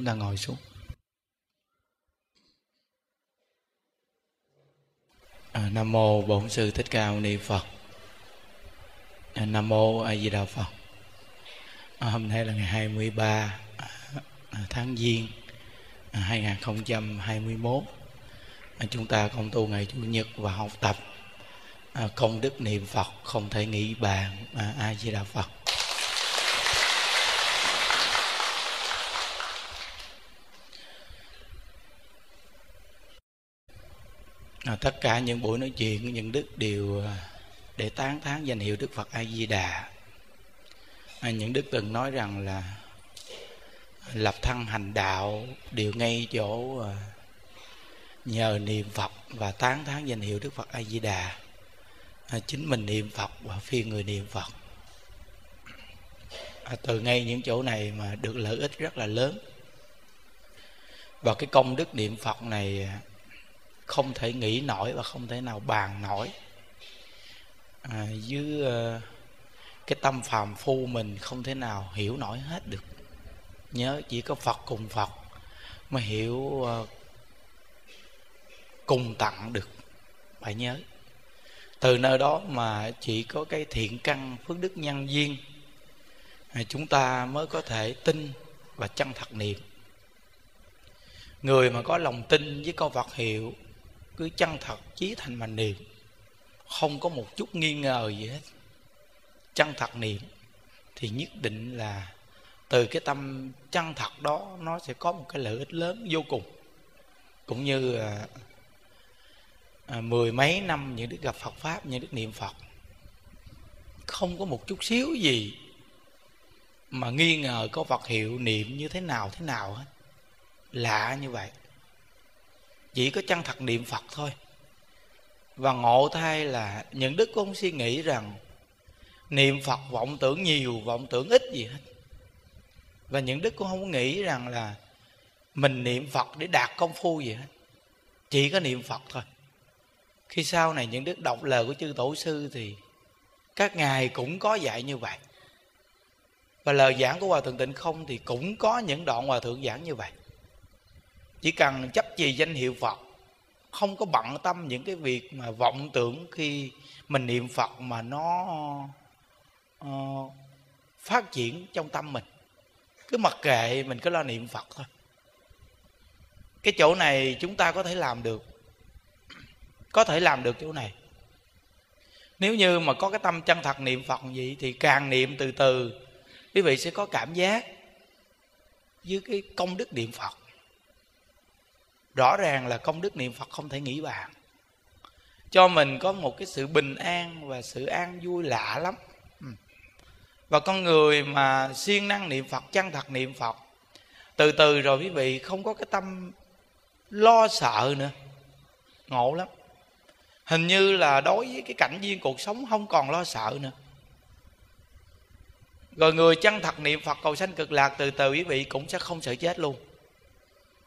chúng ta ngồi xuống. À, nam mô bổn sư thích ca mâu ni phật. À, nam mô a di đà phật. À, hôm nay là ngày 23 à, à, tháng giêng à, 2021 à, chúng ta công tu ngày chủ nhật và học tập. À, công đức niệm phật không thể nghĩ bàn à, a di đà phật. Tất cả những buổi nói chuyện những đức đều à, để tán thán danh hiệu đức phật a di đà à, những đức từng nói rằng là lập thân hành đạo đều ngay chỗ à, nhờ niệm phật và tán thán danh hiệu đức phật a di đà à, chính mình niệm phật và phiên người niệm phật. À, từ ngay những chỗ này mà được lợi ích rất là lớn. Và cái công đức niệm phật này à, không thể nghĩ nổi và không thể nào bàn nổi. À, với uh, cái tâm phàm phu mình không thể nào hiểu nổi hết được. Nhớ chỉ có phật cùng phật mới hiểu uh, cùng tặng được. Phải nhớ. Từ nơi đó mà chỉ có cái thiện căn phước đức nhân duyên à, chúng ta mới có thể tin và chân thật niệm. Người mà có lòng tin với câu Phật hiệu cứ chân thật chí thành mà niệm không có một chút nghi ngờ gì hết. Chân thật niệm thì nhất định là từ cái tâm chân thật đó nó sẽ có một cái lợi ích lớn vô cùng. Cũng như à, à, mười mấy năm những đức gặp Phật pháp những đức niệm Phật không có một chút xíu gì mà nghi ngờ có Phật hiệu niệm như thế nào thế nào hết. Lạ như vậy chỉ có chân thật niệm Phật thôi. Và ngộ thay là những đức cũng suy nghĩ rằng niệm Phật vọng tưởng nhiều, vọng tưởng ít gì hết. Và những đức cũng không nghĩ rằng là mình niệm Phật để đạt công phu gì hết. Chỉ có niệm Phật thôi. Khi sau này những đức đọc lời của chư tổ sư thì các ngài cũng có dạy như vậy. Và lời giảng của hòa thượng tịnh không thì cũng có những đoạn hòa thượng giảng như vậy chỉ cần chấp trì danh hiệu phật không có bận tâm những cái việc mà vọng tưởng khi mình niệm phật mà nó uh, phát triển trong tâm mình. Cứ mặc kệ mình cứ lo niệm phật thôi. Cái chỗ này chúng ta có thể làm được. Có thể làm được chỗ này. Nếu như mà có cái tâm chân thật niệm phật vậy thì càng niệm từ từ quý vị sẽ có cảm giác với cái công đức niệm phật rõ ràng là công đức niệm phật không thể nghĩ bàn. Cho mình có một cái sự bình an và sự an vui lạ lắm. Ừ. Và con người mà siêng năng niệm phật, chân thật niệm phật, từ từ rồi quý vị không có cái tâm lo sợ nữa. Ngộ lắm. Hình như là đối với cái cảnh viên cuộc sống không còn lo sợ nữa. Rồi người chân thật niệm phật cầu sanh cực lạc, từ từ quý vị cũng sẽ không sợ chết luôn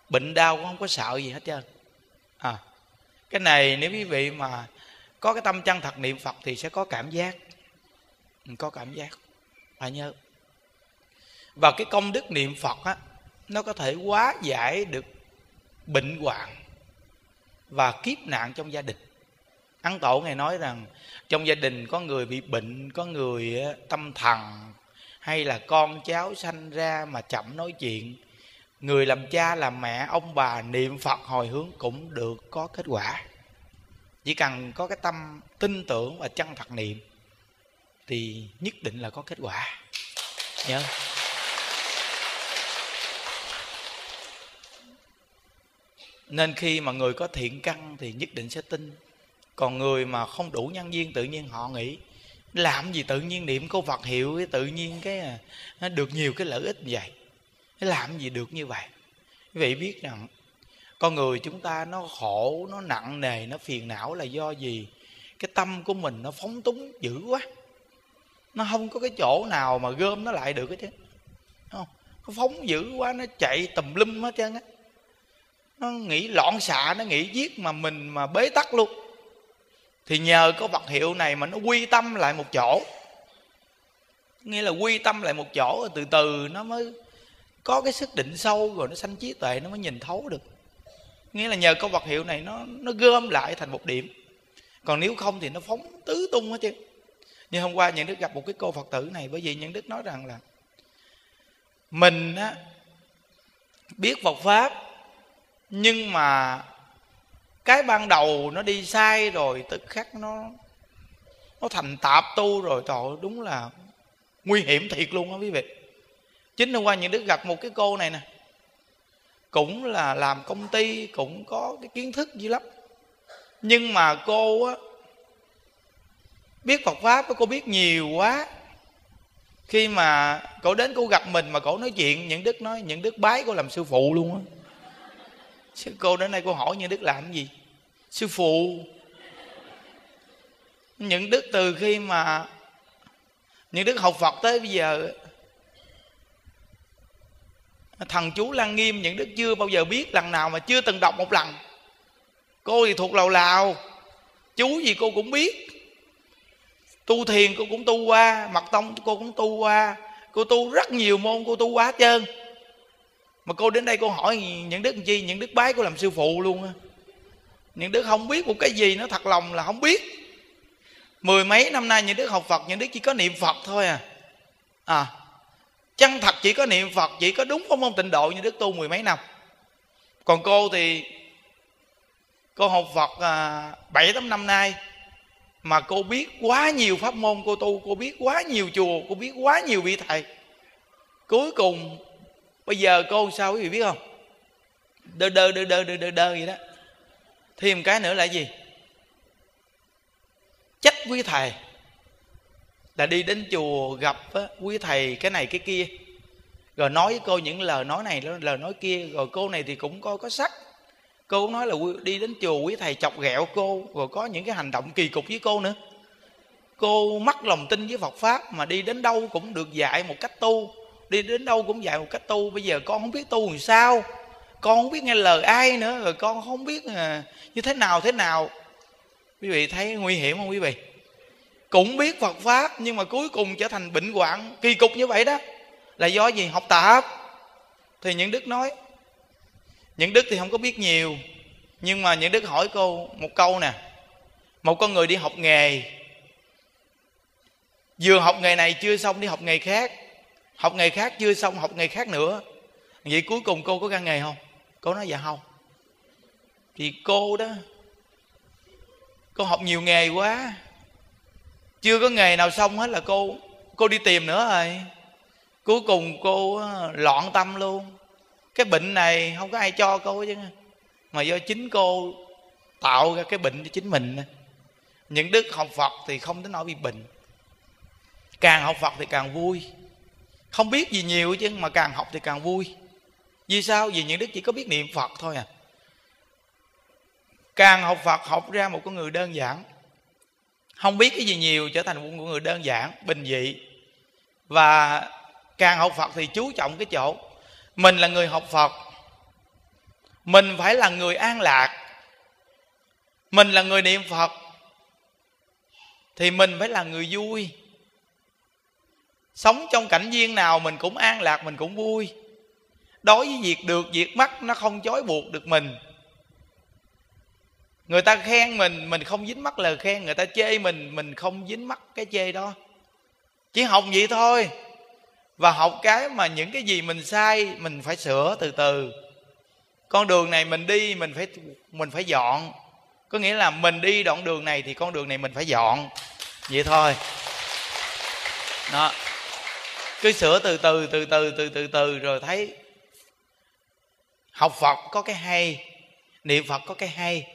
bệnh đau cũng không có sợ gì hết trơn. À cái này nếu quý vị mà có cái tâm chân thật niệm phật thì sẽ có cảm giác. Ừ, có cảm giác. Phải nhớ. Và cái công đức niệm phật á, nó có thể hóa giải được bệnh hoạn và kiếp nạn trong gia đình. Ăn tổ ngài nói rằng trong gia đình có người bị bệnh, có người tâm thần, hay là con cháu sanh ra mà chậm nói chuyện người làm cha, làm mẹ, ông bà niệm phật hồi hướng cũng được có kết quả. Chỉ cần có cái tâm tin tưởng và chân thật niệm thì nhất định là có kết quả. Nhớ. Nên khi mà người có thiện căn thì nhất định sẽ tin. Còn người mà không đủ nhân duyên, tự nhiên họ nghĩ, làm gì tự nhiên niệm câu phật hiệu, tự nhiên cái à, nó được nhiều cái lợi ích như vậy? Làm gì được như vậy? Quý vị biết rằng, con người chúng ta nó khổ, nó nặng nề, nó phiền não là do gì? Cái tâm của mình nó phóng túng dữ quá. Nó không có cái chỗ nào mà gom nó lại được hết chứ không? Nó phóng dữ quá, nó chạy tùm lum hết trơn á. Nó nghĩ loạn xạ, nó nghĩ giết mà mình mà bế tắc luôn. Thì nhờ có vật hiệu này mà nó quy tâm lại một chỗ. Nghĩa là quy tâm lại một chỗ, từ từ nó mới có cái sức định sâu rồi nó sanh trí tuệ nó mới nhìn thấu được. Nghĩa là nhờ câu vật hiệu này nó nó gom lại thành một điểm. Còn nếu không thì nó phóng tứ tung hết chứ. Như hôm qua những đức gặp một cái cô phật tử này, bởi vì những đức nói rằng là mình á, biết Phật pháp, nhưng mà cái ban đầu nó đi sai rồi, tức khắc nó nó thành tạp tu rồi, trời đúng là nguy hiểm thiệt luôn á quý vị chính hôm qua những đức gặp một cái cô này nè. Cũng là làm công ty, cũng có cái kiến thức dữ lắm. Nhưng mà cô á, biết Phật pháp, cô biết nhiều quá. Khi mà cổ đến cô gặp mình mà cổ nói chuyện những đức nói những đức bái cô làm sư phụ luôn á. Cô đến đây cô hỏi những đức làm gì? Sư phụ. Những đức từ khi mà những đức học phật tới bây giờ thằng chú lăng nghiêm, những đức chưa bao giờ biết lần nào mà chưa từng đọc một lần. Cô thì thuộc lầu lào, chú gì cô cũng biết. Tu thiền cô cũng tu qua, mật tông cô cũng tu qua. Cô tu rất nhiều môn, cô tu quá trơn. Mà cô đến đây cô hỏi những đức chi? Những đức bái cô làm sư phụ luôn á. Những đức không biết một cái gì, nó thật lòng là không biết. Mười mấy năm nay những đức học phật, những đức chỉ có niệm phật thôi à. À chân thật chỉ có niệm phật chỉ có đúng pháp môn tịnh độ như đức tu mười mấy năm. Còn cô thì cô học phật à, bảy tám năm nay mà cô biết quá nhiều pháp môn cô tu cô biết quá nhiều chùa cô biết quá nhiều vị thầy. Cuối cùng bây giờ cô sao quý vị biết không? Đơ đơ đơ đơ đơ đơ, đơ vậy đó. Thêm cái nữa là gì? Trách quý thầy là đi đến chùa gặp á, quý thầy cái này cái kia. Rồi nói với cô những lời nói này lời nói kia rồi cô này thì cũng có có sắc. Cô cũng nói là đi đến chùa quý thầy chọc ghẹo cô rồi có những cái hành động kỳ cục với cô nữa. Cô mất lòng tin với phật pháp mà đi đến đâu cũng được dạy một cách tu. Đi đến đâu cũng dạy một cách tu. Bây giờ con không biết tu làm sao. Con không biết nghe lời ai nữa rồi con không biết à, như thế nào thế nào. Quý vị thấy nguy hiểm không quý vị? Cũng biết phật pháp, nhưng mà cuối cùng trở thành bệnh hoạn. Kỳ cục như vậy đó. Là do gì? Học tập. Thì những đức nói. Những đức thì không có biết nhiều. Nhưng mà những đức hỏi cô một câu nè. Một con người đi học nghề. Vừa học nghề này chưa xong đi học nghề khác. Học nghề khác chưa xong, học nghề khác nữa. Vậy cuối cùng cô có gan nghề không? Cô nói dạ không. Thì cô đó, cô học nhiều nghề quá chưa có nghề nào xong hết là cô cô đi tìm nữa rồi. Cuối cùng cô loạn tâm luôn. Cái bệnh này không có ai cho cô chứ. Mà do chính cô tạo ra cái bệnh cho chính mình những đức học phật thì không đến nỗi bị bệnh. Càng học phật thì càng vui. Không biết gì nhiều chứ, mà càng học thì càng vui. Vì sao? Vì những đức chỉ có biết niệm phật thôi à. Càng học phật, học ra một con người đơn giản không biết cái gì nhiều trở thành một người đơn giản, bình dị. Và càng học phật thì chú trọng cái chỗ, mình là người học phật, mình phải là người an lạc, mình là người niệm phật, thì mình phải là người vui. Sống trong cảnh viên nào mình cũng an lạc, mình cũng vui. Đối với việc được, việc mất, nó không chói buộc được mình người ta khen mình mình không dính mắt lời khen, người ta chê mình mình không dính mắt cái chê đó. Chỉ học vậy thôi. Và học cái mà những cái gì mình sai, mình phải sửa từ từ. Con đường này mình đi, mình phải mình phải dọn. Có nghĩa là mình đi đoạn đường này thì con đường này mình phải dọn. Vậy thôi. Đó. Cứ sửa từ từ từ từ từ từ từ rồi thấy. Học phật có cái hay, niệm phật có cái hay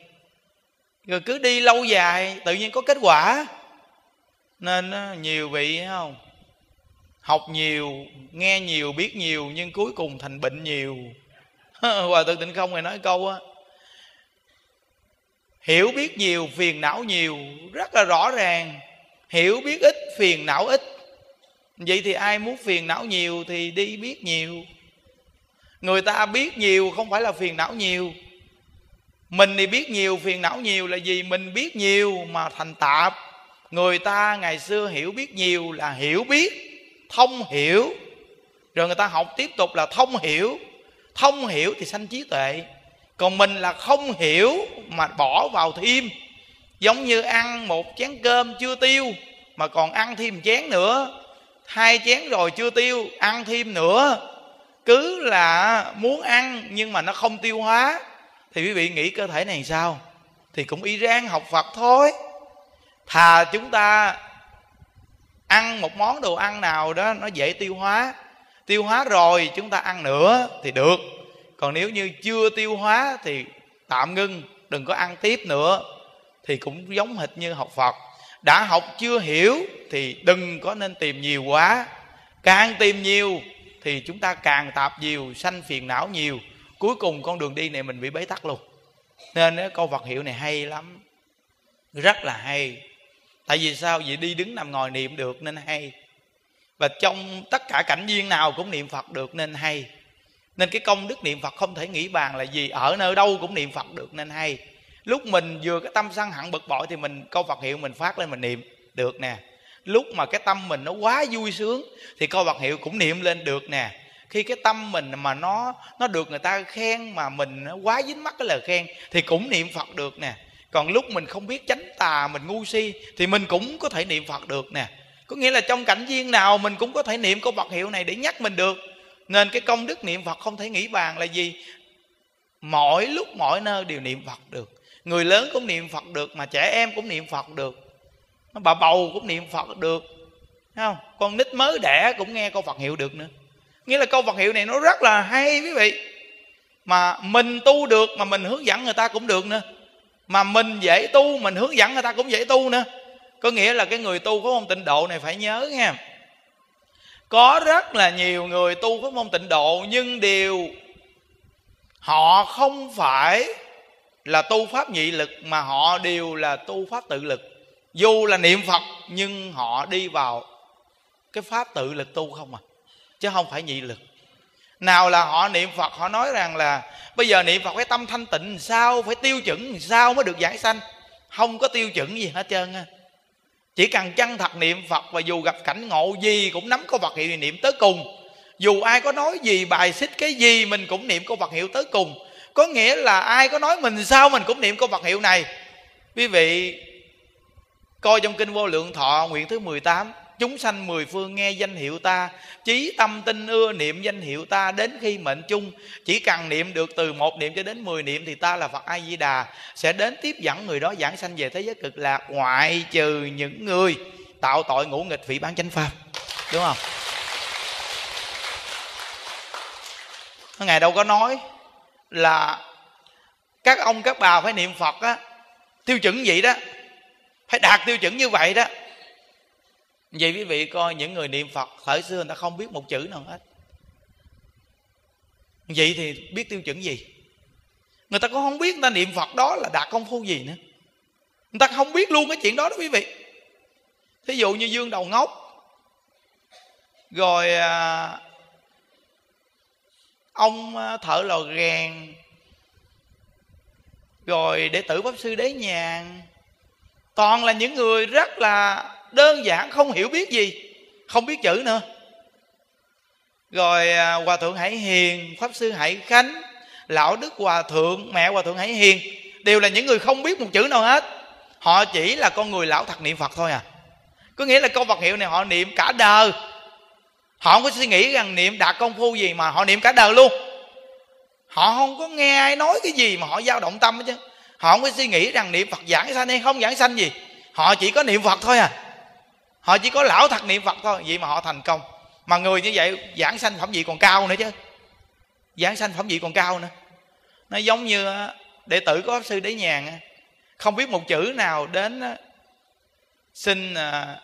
rồi cứ đi lâu dài, tự nhiên có kết quả. Nên nhiều vị không? Học nhiều, nghe nhiều, biết nhiều, nhưng cuối cùng thành bệnh nhiều. Hòa thượng tịnh không này nói câu á, hiểu biết nhiều, phiền não nhiều. Rất là rõ ràng. Hiểu biết ít, phiền não ít. Vậy thì ai muốn phiền não nhiều thì đi biết nhiều. Người ta biết nhiều không phải là phiền não nhiều mình thì biết nhiều, phiền não nhiều là gì mình biết nhiều mà thành tạp. Người ta ngày xưa hiểu biết nhiều là hiểu biết, thông hiểu. Rồi người ta học tiếp tục là thông hiểu. Thông hiểu thì sanh trí tuệ. Còn mình là không hiểu mà bỏ vào thêm. Giống như ăn một chén cơm chưa tiêu mà còn ăn thêm chén nữa. Hai chén rồi chưa tiêu, ăn thêm nữa. Cứ là muốn ăn nhưng mà nó không tiêu hóa thì quý vị nghĩ cơ thể này sao? Thì cũng y rang học phật thôi. Thà chúng ta ăn một món đồ ăn nào đó nó dễ tiêu hóa. Tiêu hóa rồi chúng ta ăn nữa thì được. Còn nếu như chưa tiêu hóa thì tạm ngưng, đừng có ăn tiếp nữa. Thì cũng giống hệt như học phật. Đã học chưa hiểu thì đừng có nên tìm nhiều quá. Càng tìm nhiều thì chúng ta càng tạp nhiều, sanh phiền não nhiều cuối cùng con đường đi này mình bị bế tắc luôn. Nên câu vật hiệu này hay lắm. Rất là hay. Tại vì sao? Vì đi đứng nằm ngồi niệm được nên hay. Và trong tất cả cảnh viên nào cũng niệm phật được nên hay. Nên cái công đức niệm phật không thể nghĩ bàn là gì. Ở nơi đâu cũng niệm phật được nên hay. Lúc mình vừa cái tâm sân hận bực bội thì mình, câu phật hiệu mình phát lên mình niệm được nè. Lúc mà cái tâm mình nó quá vui sướng thì câu phật hiệu cũng niệm lên được nè khi cái tâm mình mà nó nó được người ta khen mà mình quá dính mắc cái lời khen thì cũng niệm phật được nè. Còn lúc mình không biết tránh tà, mình ngu si thì mình cũng có thể niệm phật được nè. Có nghĩa là trong cảnh viên nào mình cũng có thể niệm câu phật hiệu này để nhắc mình được. Nên cái công đức niệm phật không thể nghĩ bàn là gì? Mỗi lúc mỗi nơi đều niệm phật được. Người lớn cũng niệm phật được mà trẻ em cũng niệm phật được. Bà bầu cũng niệm phật được. Thấy không? Con nít mới đẻ cũng nghe câu phật hiệu được nữa nghĩa là câu vật hiệu này nó rất là hay, quý vị. Mà mình tu được mà mình hướng dẫn người ta cũng được nữa. Mà mình dễ tu, mình hướng dẫn người ta cũng dễ tu nữa. Có nghĩa là cái người tu có môn tịnh độ này phải nhớ nha có rất là nhiều người tu pháp môn tịnh độ, nhưng điều họ không phải là tu pháp nhị lực, mà họ đều là tu pháp tự lực. Dù là niệm phật, nhưng họ đi vào cái pháp tự lực tu không à chứ không phải nhị lực. Nào là họ niệm phật, họ nói rằng là bây giờ niệm phật phải tâm thanh tịnh sao, phải tiêu chuẩn sao mới được giải sanh? Không có tiêu chuẩn gì hết trơn á. Chỉ cần chân thật niệm phật và dù gặp cảnh ngộ gì cũng nắm câu vật hiệu niệm tới cùng. Dù ai có nói gì, bài xích cái gì mình cũng niệm câu vật hiệu tới cùng. Có nghĩa là ai có nói mình sao mình cũng niệm câu vật hiệu này. Quý vị, coi trong kinh vô lượng thọ, nguyện thứ 18 chúng sanh mười phương nghe danh hiệu ta, chí tâm tinh ưa niệm danh hiệu ta đến khi mệnh chung. Chỉ cần niệm được từ một niệm cho đến mười niệm thì ta là phật a di đà sẽ đến tiếp dẫn người đó giảng sanh về thế giới cực lạc, ngoại trừ những người tạo tội ngũ nghịch vị bán chánh pháp. Đúng không? Ngài đâu có nói là các ông các bà phải niệm phật á, tiêu chuẩn vậy đó, phải đạt tiêu chuẩn như vậy đó vậy quý vị coi những người niệm phật thời xưa người ta không biết một chữ nào hết. Vậy thì biết tiêu chuẩn gì? Người ta cũng không biết người ta niệm phật đó là đạt công phu gì nữa. Người ta không biết luôn cái chuyện đó đó quý vị. Thí dụ như dương đầu ngốc rồi à, ông à, thợ lò rèn rồi đệ tử pháp sư đế nhàn. Toàn là những người rất là đơn giản, không hiểu biết gì, không biết chữ nữa. Rồi à, hòa thượng hải hiền, pháp sư hải khánh, lão đức hòa thượng, mẹ hòa thượng hải hiền, đều là những người không biết một chữ nào hết. Họ chỉ là con người lão thật niệm phật thôi à. Có nghĩa là câu vật hiệu này họ niệm cả đời. Họ không có suy nghĩ rằng niệm đạt công phu gì mà họ niệm cả đời luôn. Họ không có nghe ai nói cái gì mà họ dao động tâm hết chứ. Họ không có suy nghĩ rằng niệm phật giảng sanh hay không giảng sanh gì. Họ chỉ có niệm phật thôi à họ chỉ có lão thật niệm phật thôi, vậy mà họ thành công. Mà người như vậy giảng sanh phẩm vị còn cao nữa chứ. Giảng sanh phẩm vị còn cao nữa. Nó giống như đệ tử của pháp sư đế nhàn không biết một chữ nào đến xin à,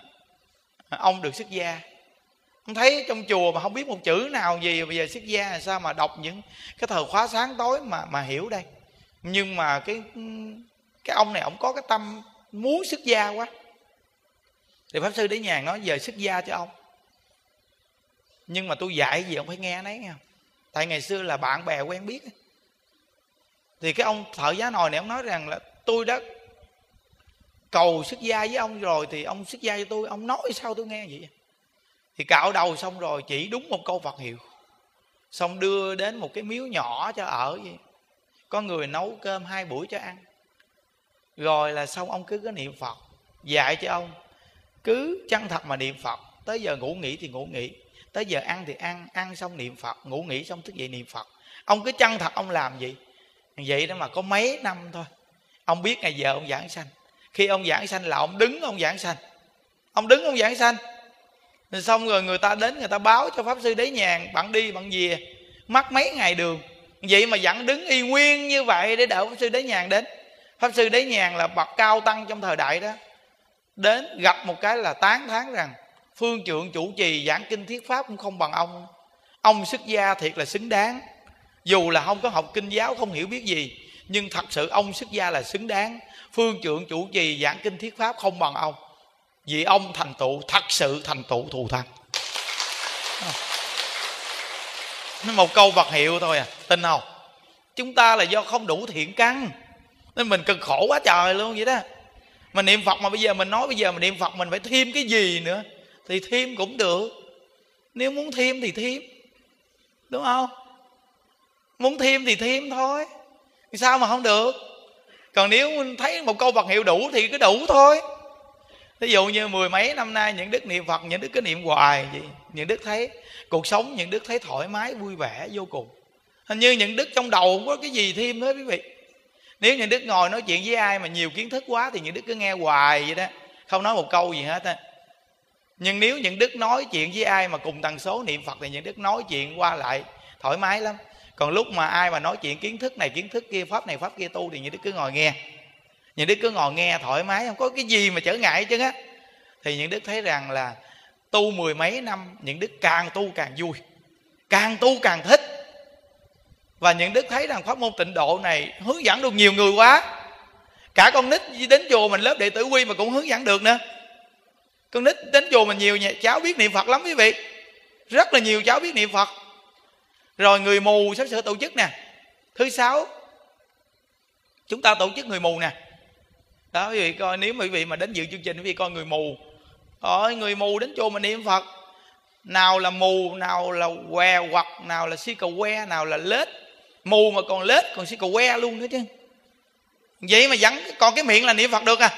ông được xuất gia. Ông thấy trong chùa mà không biết một chữ nào gì bây giờ xuất gia là sao mà đọc những cái thời khóa sáng tối mà mà hiểu đây. Nhưng mà cái cái ông này ông có cái tâm muốn xuất gia quá thì pháp sư đến nhà nói giờ xuất gia cho ông. Nhưng mà tôi dạy gì ông phải nghe nấy, nghe không? Tại ngày xưa là bạn bè quen biết. Thì cái ông thợ giá nồi này ông nói rằng là, tôi đã cầu xuất gia với ông rồi thì ông xuất gia cho tôi, ông nói sao tôi nghe vậy? Thì cạo đầu xong rồi chỉ đúng một câu phật hiệu. Xong đưa đến một cái miếu nhỏ cho ở vậy. Có người nấu cơm hai buổi cho ăn. Rồi là xong, ông cứ có niệm phật, dạy cho ông cứ chân thật mà niệm phật, tới giờ ngủ nghỉ thì ngủ nghỉ, tới giờ ăn thì ăn ăn xong niệm phật, ngủ nghỉ xong thức dậy niệm phật. Ông cứ chân thật ông làm gì vậy đó mà có mấy năm thôi. Ông biết ngày giờ ông giảng sanh. Khi ông giảng sanh là ông đứng ông giảng sanh. Ông đứng ông giảng sanh. Rồi xong rồi người ta đến người ta báo cho pháp sư đế nhàn, bạn đi, bạn về. Mất mấy ngày đường. Vậy mà vẫn đứng y nguyên như vậy để đợi pháp sư đế nhàn đến. Pháp sư đế nhàn là bậc cao tăng trong thời đại đó đến gặp một cái là tán thán rằng, phương trượng chủ trì giảng kinh thiết pháp cũng không bằng ông. Ông xuất gia thiệt là xứng đáng. Dù là không có học kinh giáo, không hiểu biết gì, nhưng thật sự ông xuất gia là xứng đáng. Phương trượng chủ trì giảng kinh thiết pháp không bằng ông. Vì ông thành tựu, thật sự thành tựu thù thắng. Nó một câu vật hiệu thôi à tin không? Chúng ta là do không đủ thiện căn, nên mình cực khổ quá trời luôn vậy đó mà niệm phật mà bây giờ mình nói bây giờ mình niệm phật mình phải thêm cái gì nữa? Thì thêm cũng được. Nếu muốn thêm thì thêm. Đúng không? Muốn thêm thì thêm thôi. Sao mà không được? Còn nếu thấy một câu vật hiệu đủ thì cứ đủ thôi. Ví dụ như mười mấy năm nay những đức niệm phật, những đức cứ niệm hoài vậy, những đức thấy cuộc sống, những đức thấy thoải mái, vui vẻ, vô cùng. Hình như những đức trong đầu không có cái gì thêm hết quý vị nếu những đức ngồi nói chuyện với ai mà nhiều kiến thức quá thì những đức cứ nghe hoài vậy đó. Không nói một câu gì hết á. Nhưng nếu những đức nói chuyện với ai mà cùng tần số niệm phật thì những đức nói chuyện qua lại thoải mái lắm. Còn lúc mà ai mà nói chuyện kiến thức này, kiến thức kia, pháp này, pháp kia tu thì những đức cứ ngồi nghe. Những đức cứ ngồi nghe thoải mái, không có cái gì mà trở ngại chứ á. Thì những đức thấy rằng là tu mười mấy năm, những đức càng tu càng vui, càng tu càng thích và những đức thấy rằng pháp môn tịnh độ này hướng dẫn được nhiều người quá. Cả con nít đến chùa mình lớp đệ tử quy mà cũng hướng dẫn được nữa. Con nít đến chùa mình nhiều nhà, cháu biết niệm phật lắm quý vị. Rất là nhiều cháu biết niệm phật. Rồi người mù sắp sửa tổ chức nè. Thứ sáu chúng ta tổ chức người mù nè. Đó quý vị coi nếu quý vị mà đến dự chương trình quý vị coi người mù. Ôi người mù đến chùa mà niệm phật. Nào là mù nào là què hoặc nào là si cầu que nào là lết mù mà còn lết còn xí cầu que luôn nữa chứ. Vậy mà vẫn còn cái miệng là niệm phật được à?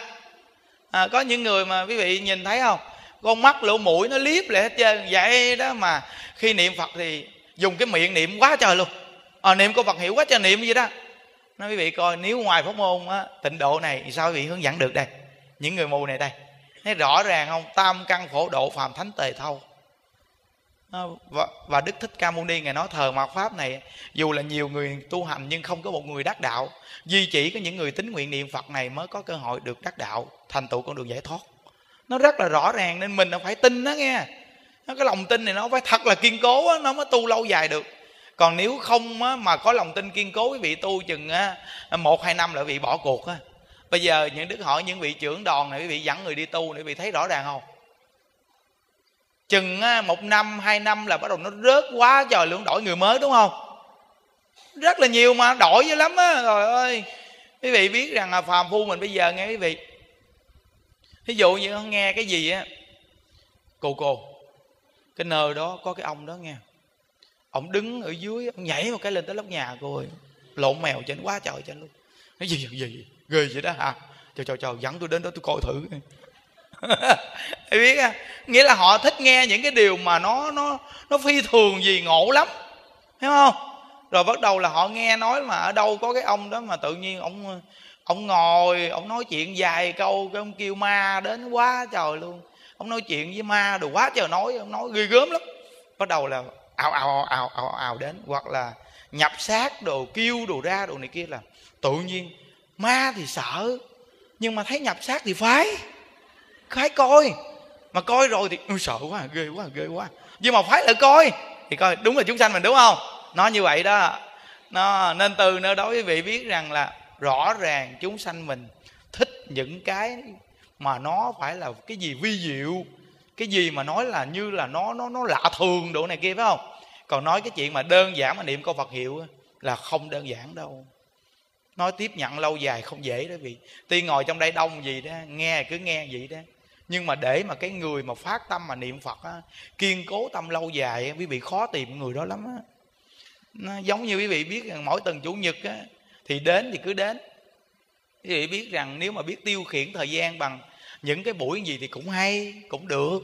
À, có những người mà quý vị nhìn thấy không? Con mắt lỗ mũi nó liếp lại hết trơn. Vậy đó mà khi niệm phật thì dùng cái miệng niệm quá trời luôn. À, niệm có phật hiểu quá trời niệm gì đó. Nói quý vị coi nếu ngoài pháp môn á, tịnh độ này sao quý vị hướng dẫn được đây? Những người mù này đây. Thấy rõ ràng không? Tam căn khổ độ phàm thánh tề thâu. Ờ. và, và đức thích ca mâu ni ngài nói thờ mạt pháp này dù là nhiều người tu hành nhưng không có một người đắc đạo. Duy chỉ có những người tín nguyện niệm phật này mới có cơ hội được đắc đạo thành tựu con đường giải thoát. Nó rất là rõ ràng nên mình phải tin đó nghe. Nó cái lòng tin này nó phải thật là kiên cố đó, nó mới tu lâu dài được. Còn nếu không á, mà có lòng tin kiên cố quý vị tu chừng á, một hai năm là quý vị bỏ cuộc á. Bây giờ những đức hỏi những vị trưởng đoàn này quý vị dẫn người đi tu này quý vị thấy rõ ràng không? Chừng một năm hai năm là bắt đầu nó rớt quá trời lượng đổi người mới đúng không? Rất là nhiều mà đổi dữ lắm á rồi ơi. Quý vị biết rằng là phàm phu mình bây giờ nghe quý vị. Ví dụ như nghe cái gì á cô cô cái nơi đó có cái ông đó nghe. Ông đứng ở dưới ông nhảy một cái lên tới lóc nhà cô ơi lộn mèo trên quá trời trên luôn. Cái gì gì, gì ghê vậy đó hả? Chờ chờ chờ dẫn tôi đến đó tôi coi thử biết à? nghĩa là họ thích nghe những cái điều mà nó nó nó phi thường gì ngộ lắm, hiểu không? Rồi bắt đầu là họ nghe nói mà ở đâu có cái ông đó mà tự nhiên ông ông ngồi, ông nói chuyện dài câu cái ông kêu ma đến quá trời luôn. Ông nói chuyện với ma đồ quá trời nói, ông nói ghê gớm lắm. Bắt đầu là ào ào ào ào ào đến, hoặc là nhập xác đồ, kêu đồ ra đồ này kia là tự nhiên ma thì sợ, nhưng mà thấy nhập xác thì phái phải coi. Mà coi rồi thì ừ, sợ quá ghê quá ghê quá. Nhưng mà phải lại coi. Thì coi đúng là chúng sanh mình đúng không? Nó như vậy đó. Nó nên từ nơi đó quý vị biết rằng là rõ ràng chúng sanh mình thích những cái mà nó phải là cái gì vi diệu cái gì mà nói là như là nó nó nó lạ thường độ này kia phải không? Còn nói cái chuyện mà đơn giản mà niệm câu phật hiệu là không đơn giản đâu. Nói tiếp nhận lâu dài không dễ đó vị. Tuy ngồi trong đây đông gì đó nghe cứ nghe vậy đó nhưng mà để mà cái người mà phát tâm mà niệm phật á, kiên cố tâm lâu dài quý vị khó tìm người đó lắm á. Nó giống như quý vị biết rằng mỗi tuần chủ nhật á, thì đến thì cứ đến. Quý vị biết rằng nếu mà biết tiêu khiển thời gian bằng những cái buổi gì thì cũng hay cũng được.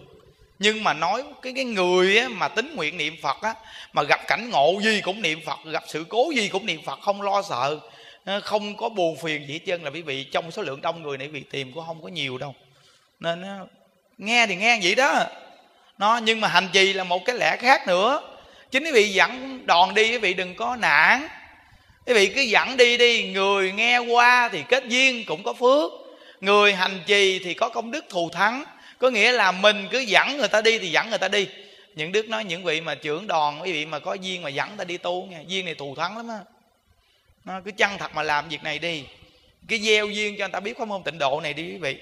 Nhưng mà nói cái cái người á, mà tính nguyện niệm phật á mà gặp cảnh ngộ gì cũng niệm phật gặp sự cố gì cũng niệm phật không lo sợ ờ, không có buồn phiền gì hết trơn là quý vị trong số lượng đông người này quý vị tìm cũng không có nhiều đâu nên ờ, nghe thì nghe vậy đó. Nó, nhưng mà hành trì là một cái lẽ khác nữa. Chính quý vị dẫn đòn đi quý vị đừng có nản. Quý vị cứ dẫn đi đi, người nghe qua thì kết duyên cũng có phước. Người hành trì thì có công đức thù thắng. Có nghĩa là mình cứ dẫn người ta đi thì dẫn người ta đi. Những đức nói những vị mà trưởng đoàn quý vị mà có duyên mà dẫn ta đi tu nha duyên này thù thắng lắm á. Nó cứ chăng thật mà làm việc này đi. Cái gieo duyên cho người ta biết pháp môn tịnh độ này đi quý vị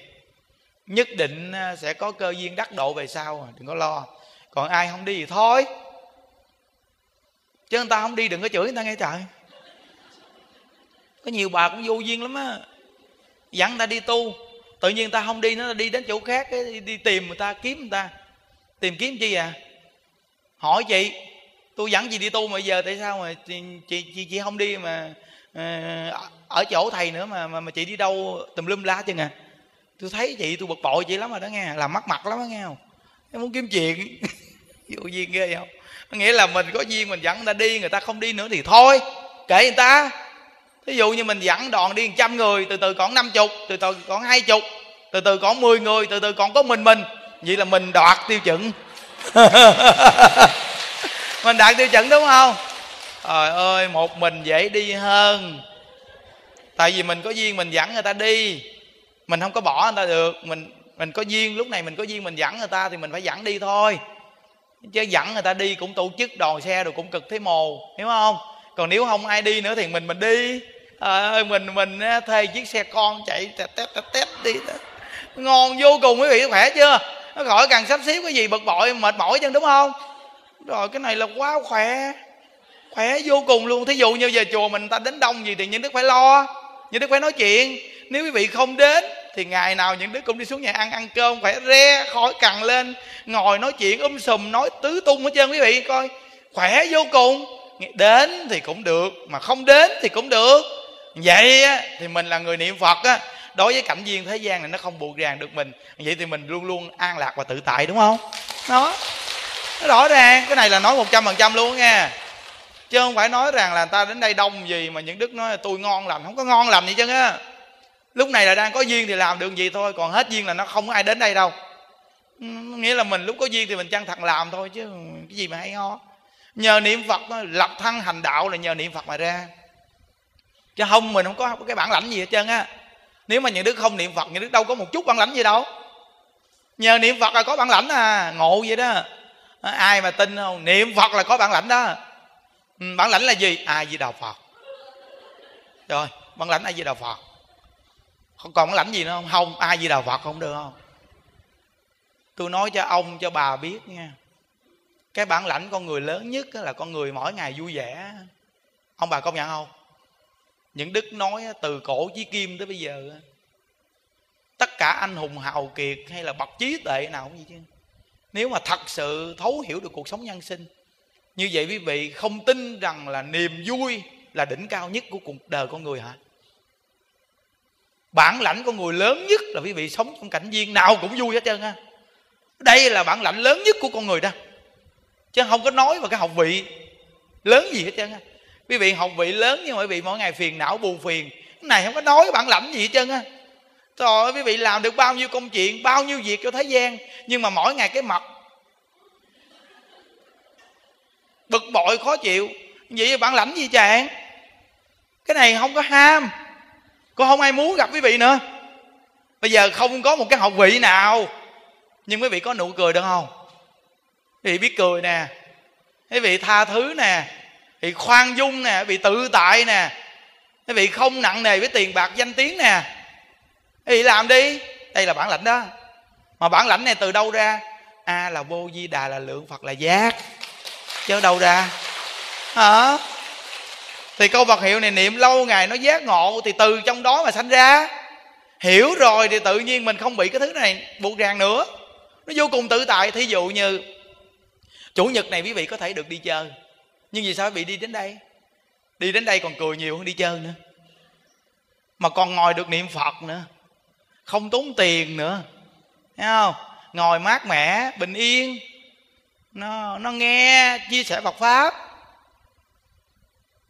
nhất định ờ, sẽ có cơ duyên đắc độ về sau đừng có lo. Còn ai không đi thì thôi. Chứ người ta không đi đừng có chửi người ta nghe trời. Có nhiều bà cũng vô duyên lắm á. Dẫn người ta đi tu. Tự nhiên người ta không đi nó đi đến chỗ khác đi, đi tìm người ta kiếm người ta. Tìm kiếm chi à? Hỏi chị tôi dẫn gì đi tu mà giờ tại sao mà chị chị chị, chị không đi mà ờ, ở chỗ thầy nữa mà mà, mà chị đi đâu tùm lum la chứ à? Tôi thấy chị tôi bực bội chị lắm rồi đó nghe. Làm mắc mặt lắm đó nghe không? Em muốn kiếm chuyện. Vô duyên ghê không có nghĩa là mình có duyên, mình dẫn người ta đi, người ta không đi nữa thì thôi. Kệ người ta. Thí dụ như mình dẫn đoàn đi trăm người, từ từ còn năm chục, từ từ còn hai chục, từ từ còn mười người, từ từ còn có mình mình. Vậy là mình đoạt tiêu chuẩn. Mình đạt tiêu chuẩn đúng không? Trời ơi, một mình dễ đi hơn. Tại vì mình có duyên, mình dẫn người ta đi mình không có bỏ người ta được. Mình mình có duyên lúc này mình có duyên mình dẫn người ta thì mình phải dẫn đi thôi. Chứ dẫn người ta đi cũng tổ chức đoàn xe rồi cũng cực thế mồ hiểu không? Còn nếu không ai đi nữa thì mình mình đi. À, mình mình thuê chiếc xe con chạy tét tét tét, tét đi ngon vô cùng quý vị khỏe chưa? Nó khỏi cần sắp xếp cái gì bực bội mệt mỏi chân đúng không? Rồi cái này là quá khỏe. Khỏe vô cùng luôn. Thí dụ như về chùa mình ta đến đông gì thì những đức phải lo. Những đức phải nói chuyện. Nếu quý vị không đến thì ngày nào những đứa cũng đi xuống nhà ăn ăn cơm phải re khỏi cằn lên ngồi nói chuyện um sùm nói tứ tung hết trơn quý vị coi. Khỏe vô cùng. Đến thì cũng được mà không đến thì cũng được. Vậy á, thì mình là người niệm phật á đối với cảnh viên thế gian này nó không buộc ràng được mình. Vậy thì mình luôn luôn an lạc và tự tại đúng không? Đó. Nó rõ ràng cái này là nói một trăm phần trăm luôn nha. Chứ không phải nói rằng là ta đến đây đông gì mà những đức nói là tôi ngon lành không có ngon lành gì chứ á lúc này là đang có duyên thì làm được gì thôi, còn hết duyên là nó không có ai đến đây đâu. Ừ, nghĩa là mình lúc có duyên thì mình chăng thật làm thôi chứ cái gì mà hay ho. Nhờ niệm phật lập thân hành đạo là nhờ niệm phật mà ra. Chứ không, mình không có cái bản lãnh gì hết trơn á. Nếu mà những đứa không niệm phật, những đứa đâu có một chút bản lãnh gì đâu. Nhờ niệm phật là có bản lãnh à ngộ vậy đó. Ai mà tin không niệm phật là có bản lãnh đó. Ừ, bản lãnh là gì? Ai di đà phật. Rồi, bản lãnh ai di đà phật không, còn cái lãnh gì nữa không? Không, ai di đà phật không được không? Tôi nói cho ông, cho bà biết nha cái bản lãnh con người lớn nhất là con người mỗi ngày vui vẻ ông bà công nhận không? Những đức nói từ cổ chí kim tới bây giờ tất cả anh hùng hào kiệt hay là bậc trí tuệ nào cũng vậy chứ. Nếu mà thật sự thấu hiểu được cuộc sống nhân sinh, như vậy quý vị không tin rằng là niềm vui là đỉnh cao nhất của cuộc đời con người hả? Bản lãnh con người lớn nhất là quý vị sống trong cảnh viên nào cũng vui hết trơn ha đây là bản lãnh lớn nhất của con người đó. Chứ không có nói vào cái học vị lớn gì hết trơn á. Quý vị học vị lớn nhưng mà quý vị mỗi ngày phiền não buồn phiền. Cái này không có nói bản lãnh gì hết trơn á. Trời quý vị làm được bao nhiêu công chuyện, bao nhiêu việc cho thế gian, nhưng mà mỗi ngày cái mặt bực bội khó chịu. Vậy bản lãnh gì chàng? Cái này không có ham có không ai muốn gặp quý vị nữa. Bây giờ không có một cái học vị nào. Nhưng quý vị có nụ cười được không? Quý vị biết cười nè. Quý vị tha thứ nè. Quý vị khoan dung nè. Quý vị tự tại nè. Quý vị không nặng nề với tiền bạc danh tiếng nè. Quý vị làm đi. Đây là bản lãnh đó. Mà bản lãnh này từ đâu ra? A là vô di đà là lượng phật là giác. Chứ đâu ra? Hả? Thì câu Phật hiệu này niệm lâu ngày nó giác ngộ thì từ trong đó mà sanh ra. Hiểu rồi thì tự nhiên mình không bị cái thứ này buộc ràng nữa. Nó vô cùng tự tại. Thí dụ như, chủ nhật này quý vị có thể được đi chơi. Nhưng vì sao bị đi đến đây? Đi đến đây còn cười nhiều hơn đi chơi nữa. Mà còn ngồi được niệm phật nữa. Không tốn tiền nữa. Thấy không? Ngồi mát mẻ, bình yên. Nó nó nghe, chia sẻ Phật pháp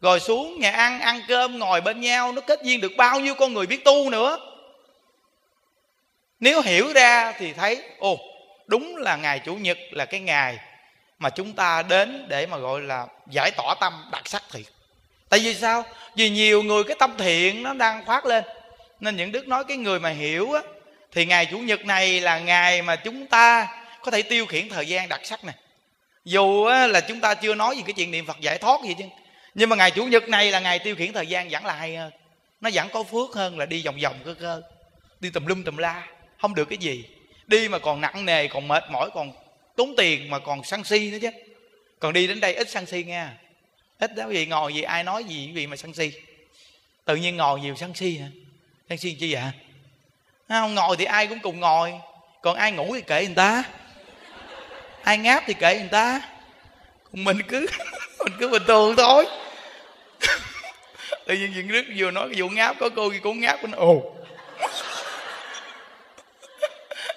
rồi xuống nhà ăn ăn cơm, ngồi bên nhau, nó kết duyên được bao nhiêu con người biết tu nữa. Nếu hiểu ra thì thấy ồ đúng là ngày chủ nhật là cái ngày mà chúng ta đến để mà gọi là giải tỏa tâm đặc sắc thiệt. Tại vì sao? Vì nhiều người cái tâm thiện nó đang phát lên. Nên những đức nói cái người mà hiểu á, thì ngày chủ nhật này là ngày mà chúng ta có thể tiêu khiển thời gian đặc sắc này dù là chúng ta chưa nói gì cái chuyện niệm phật giải thoát gì chứ nhưng mà ngày chủ nhật này là ngày tiêu khiển thời gian vẫn là hay hơn nó vẫn có phước hơn là đi vòng vòng cơ cơ, đi tùm lum tùm la, không được cái gì. Đi mà còn nặng nề, còn mệt mỏi, còn tốn tiền mà còn sân si nữa chứ. Còn đi đến đây ít sân si nha ít đó gì, ngồi gì, ai nói gì vì mà sân si. Tự nhiên ngồi nhiều sân si hả? Sân si chi vậy không? Ngồi thì ai cũng cùng ngồi, còn ai ngủ thì kệ người ta. Ai ngáp thì kệ người ta. Còn mình cứ mình cứ bình thường thôi tự nhiên chuyện đức vừa nói cái vụ ngáp, có cô gì cũng ngáp cũng ồ.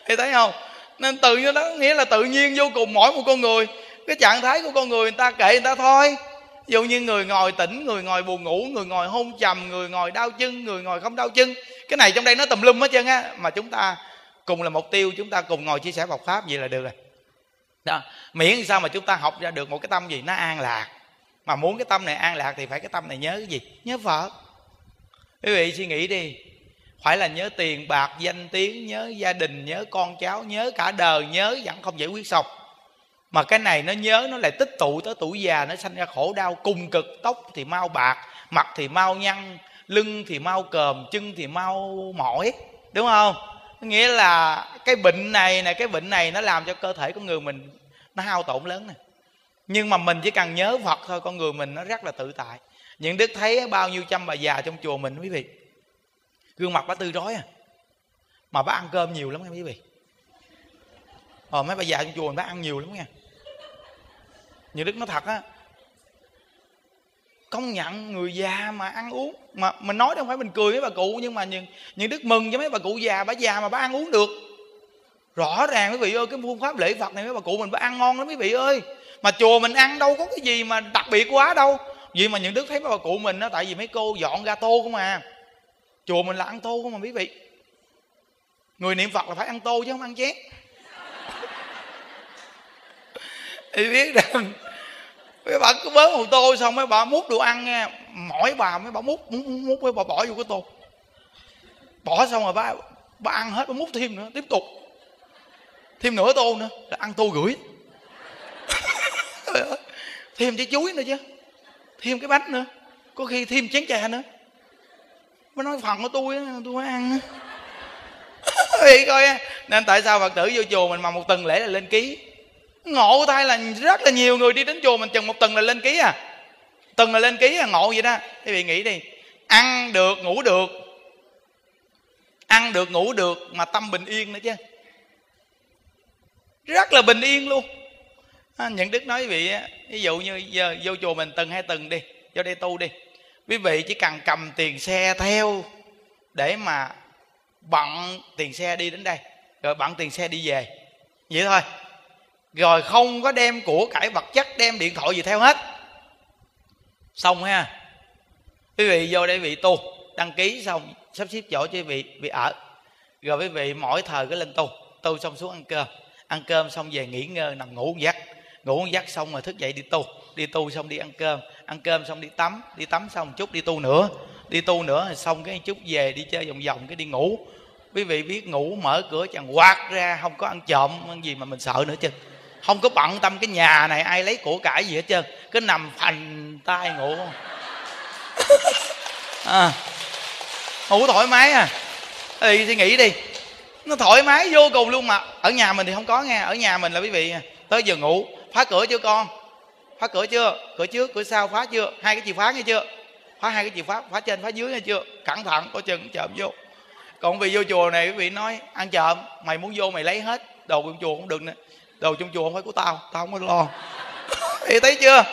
Thì thấy không? Nên tự nhiên đó, nghĩa là tự nhiên vô cùng mỗi một con người. Cái trạng thái của con người người ta kệ người ta thôi. Ví dụ như người ngồi tỉnh, người ngồi buồn ngủ, người ngồi hôn trầm người ngồi đau chân, người ngồi không đau chân. Cái này trong đây nó tùm lum hết trơn á. Mà chúng ta cùng là mục tiêu, chúng ta cùng ngồi chia sẻ Phật pháp, vậy là được rồi. Đó. Miễn sao mà chúng ta học ra được một cái tâm gì? Nó an lạc mà muốn cái tâm này an lạc thì phải cái tâm này nhớ cái gì? Nhớ vợ quý vị suy nghĩ đi. Phải là nhớ tiền bạc, danh tiếng, nhớ gia đình, nhớ con cháu, nhớ cả đời, nhớ vẫn không giải quyết xong. Mà cái này nó nhớ, nó lại tích tụ tới tuổi già, nó sanh ra khổ đau, cùng cực, tóc thì mau bạc, mặt thì mau nhăn, lưng thì mau còm, chân thì mau mỏi. Đúng không? Nghĩa là cái bệnh này này cái bệnh này nó làm cho cơ thể của người mình nó hao tổn lớn nè nhưng mà mình chỉ cần nhớ phật thôi con người mình nó rất là tự tại. Những đức thấy bao nhiêu trăm bà già trong chùa mình quý vị. Gương mặt bà tươi rói à. Mà bà ăn cơm nhiều lắm nha quý vị. Ờ mấy bà già trong chùa mình bà ăn nhiều lắm nha. Những đức nói thật á công nhận người già mà ăn uống mà mình nói đâu phải mình cười với bà cụ nhưng mà những, những đức mừng cho mấy bà cụ già bà già mà bà ăn uống được. Rõ ràng quý vị ơi cái phương pháp lễ phật này mấy bà cụ mình bà ăn ngon lắm quý vị ơi mà chùa mình ăn đâu có cái gì mà đặc biệt quá đâu. Vì mà những đức thấy bà cụ mình đó tại vì mấy cô dọn ra tô không à. Chùa mình là ăn tô không mà quý vị. Người niệm phật là phải ăn tô chứ không ăn chén. Thì biết rằng mấy bà cứ bớt một tô xong mấy bà múc đồ ăn nha. Mỗi bà, mấy bà múc múc múc, mấy bà bỏ vô cái tô. Bỏ xong rồi bà bà ăn hết, bà múc thêm nữa, tiếp tục. Thêm nửa tô nữa, là ăn tô gửi thêm trái chuối nữa chứ. Thêm cái bánh nữa. Có khi thêm chén trà nữa. Mới nói phần của tôi tôi mới ăn vậy coi nên tại sao phật tử vô chùa mình mà một tuần lễ là lên ký? Ngộ thay là rất là nhiều người đi đến chùa mình chừng một tuần là lên ký à. Tuần là lên ký à ngộ vậy đó. Quý vị nghĩ đi, ăn được, ngủ được. Ăn được, ngủ được mà tâm bình yên nữa chứ. Rất là bình yên luôn à, những đức nói vị ví dụ như giờ vô chùa mình tuần hai tuần đi vô đây tu đi. Quý vị chỉ cần cầm tiền xe theo để mà bận tiền xe đi đến đây rồi bận tiền xe đi về. Vậy thôi. Rồi không có đem của cải vật chất đem điện thoại gì theo hết. Xong ha. Quý vị vô đây vị tu đăng ký xong sắp xếp chỗ cho quý vị vị ở. Rồi quý vị mỗi thời cứ lên tu tu xong xuống ăn cơm. Ăn cơm xong về nghỉ ngơi nằm ngủ giấc ngủ giấc xong rồi thức dậy đi tu. Đi tu xong đi ăn cơm. Ăn cơm xong đi tắm. Đi tắm xong chút đi tu nữa. Đi tu nữa xong cái chút về đi chơi vòng vòng cái đi ngủ. Quý vị biết ngủ mở cửa chẳng quạt ra không có ăn trộm ăn gì mà mình sợ nữa chứ. Không có bận tâm cái nhà này ai lấy của cải gì hết trơn. Cứ nằm phành tay ngủ. À, ngủ thoải mái à. Thì suy nghĩ đi. Nó thoải mái vô cùng luôn mà. Ở nhà mình thì không có nghe. Ở nhà mình là quý vị tới giờ ngủ phá cửa chưa con? Phá cửa chưa? Cửa trước cửa sau phá chưa? Hai cái chìa phá nghe chưa? Phá hai cái chìa phá phá trên phá dưới nghe chưa? Cẩn thận có chừng chợm vô. Còn vì vô chùa này quý vị nói ăn trộm mày muốn vô mày lấy hết. Đồ trong chùa cũng được nữa đồ trong chùa không phải của tao tao không có lo. Thì thấy chưa?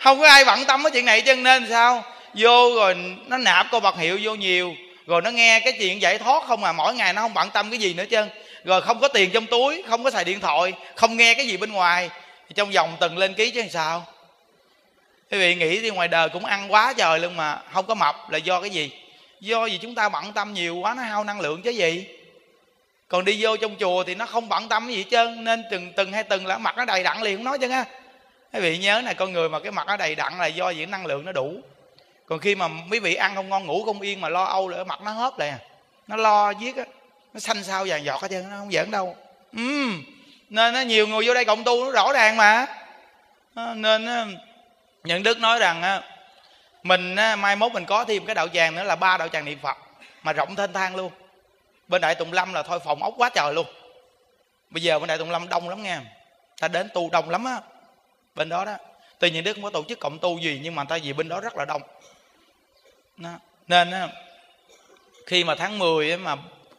Không có ai bận tâm cái chuyện này cho nên sao? Vô rồi nó nạp câu bật hiệu vô nhiều rồi nó nghe cái chuyện giải thoát không à mỗi ngày nó không bận tâm cái gì nữa chân, rồi không có tiền trong túi không có xài điện thoại không nghe cái gì bên ngoài trong vòng từng lên ký chứ làm sao? Quý vị nghĩ thì ngoài đời cũng ăn quá trời luôn mà, không có mập là do cái gì? Do gì chúng ta bận tâm nhiều quá, nó hao năng lượng chứ gì? Còn đi vô trong chùa thì nó không bận tâm gì hết trơn, nên từng từng hay từng là mặt nó đầy đặn liền, không nói chứ ha quý vị nhớ này con người mà cái mặt nó đầy đặn là do gì năng lượng nó đủ. Còn khi mà quý vị ăn không ngon, ngủ không yên mà lo âu là mặt nó hớp lại à. nó lo giết á, nó xanh sao vàng giọt hết trơn, nó không giỡn đâu. Ừ nên nó nhiều người vô đây cộng tu nó rõ ràng mà. Ờ, nên ờ, những đức nói rằng ờ, mình mai mốt mình có thêm cái đạo tràng nữa là ba đạo tràng niệm phật mà rộng thênh thang luôn. Bên đại tùng lâm là thôi phòng ốc quá trời luôn. Bây giờ bên đại tùng lâm đông lắm nghe. Ta đến tu đông lắm á. Bên đó đó tuy nhiên đức không có tổ chức cộng tu gì nhưng mà ta vì bên đó rất là đông. Đó. nên á, khi mà tháng 10 á, mà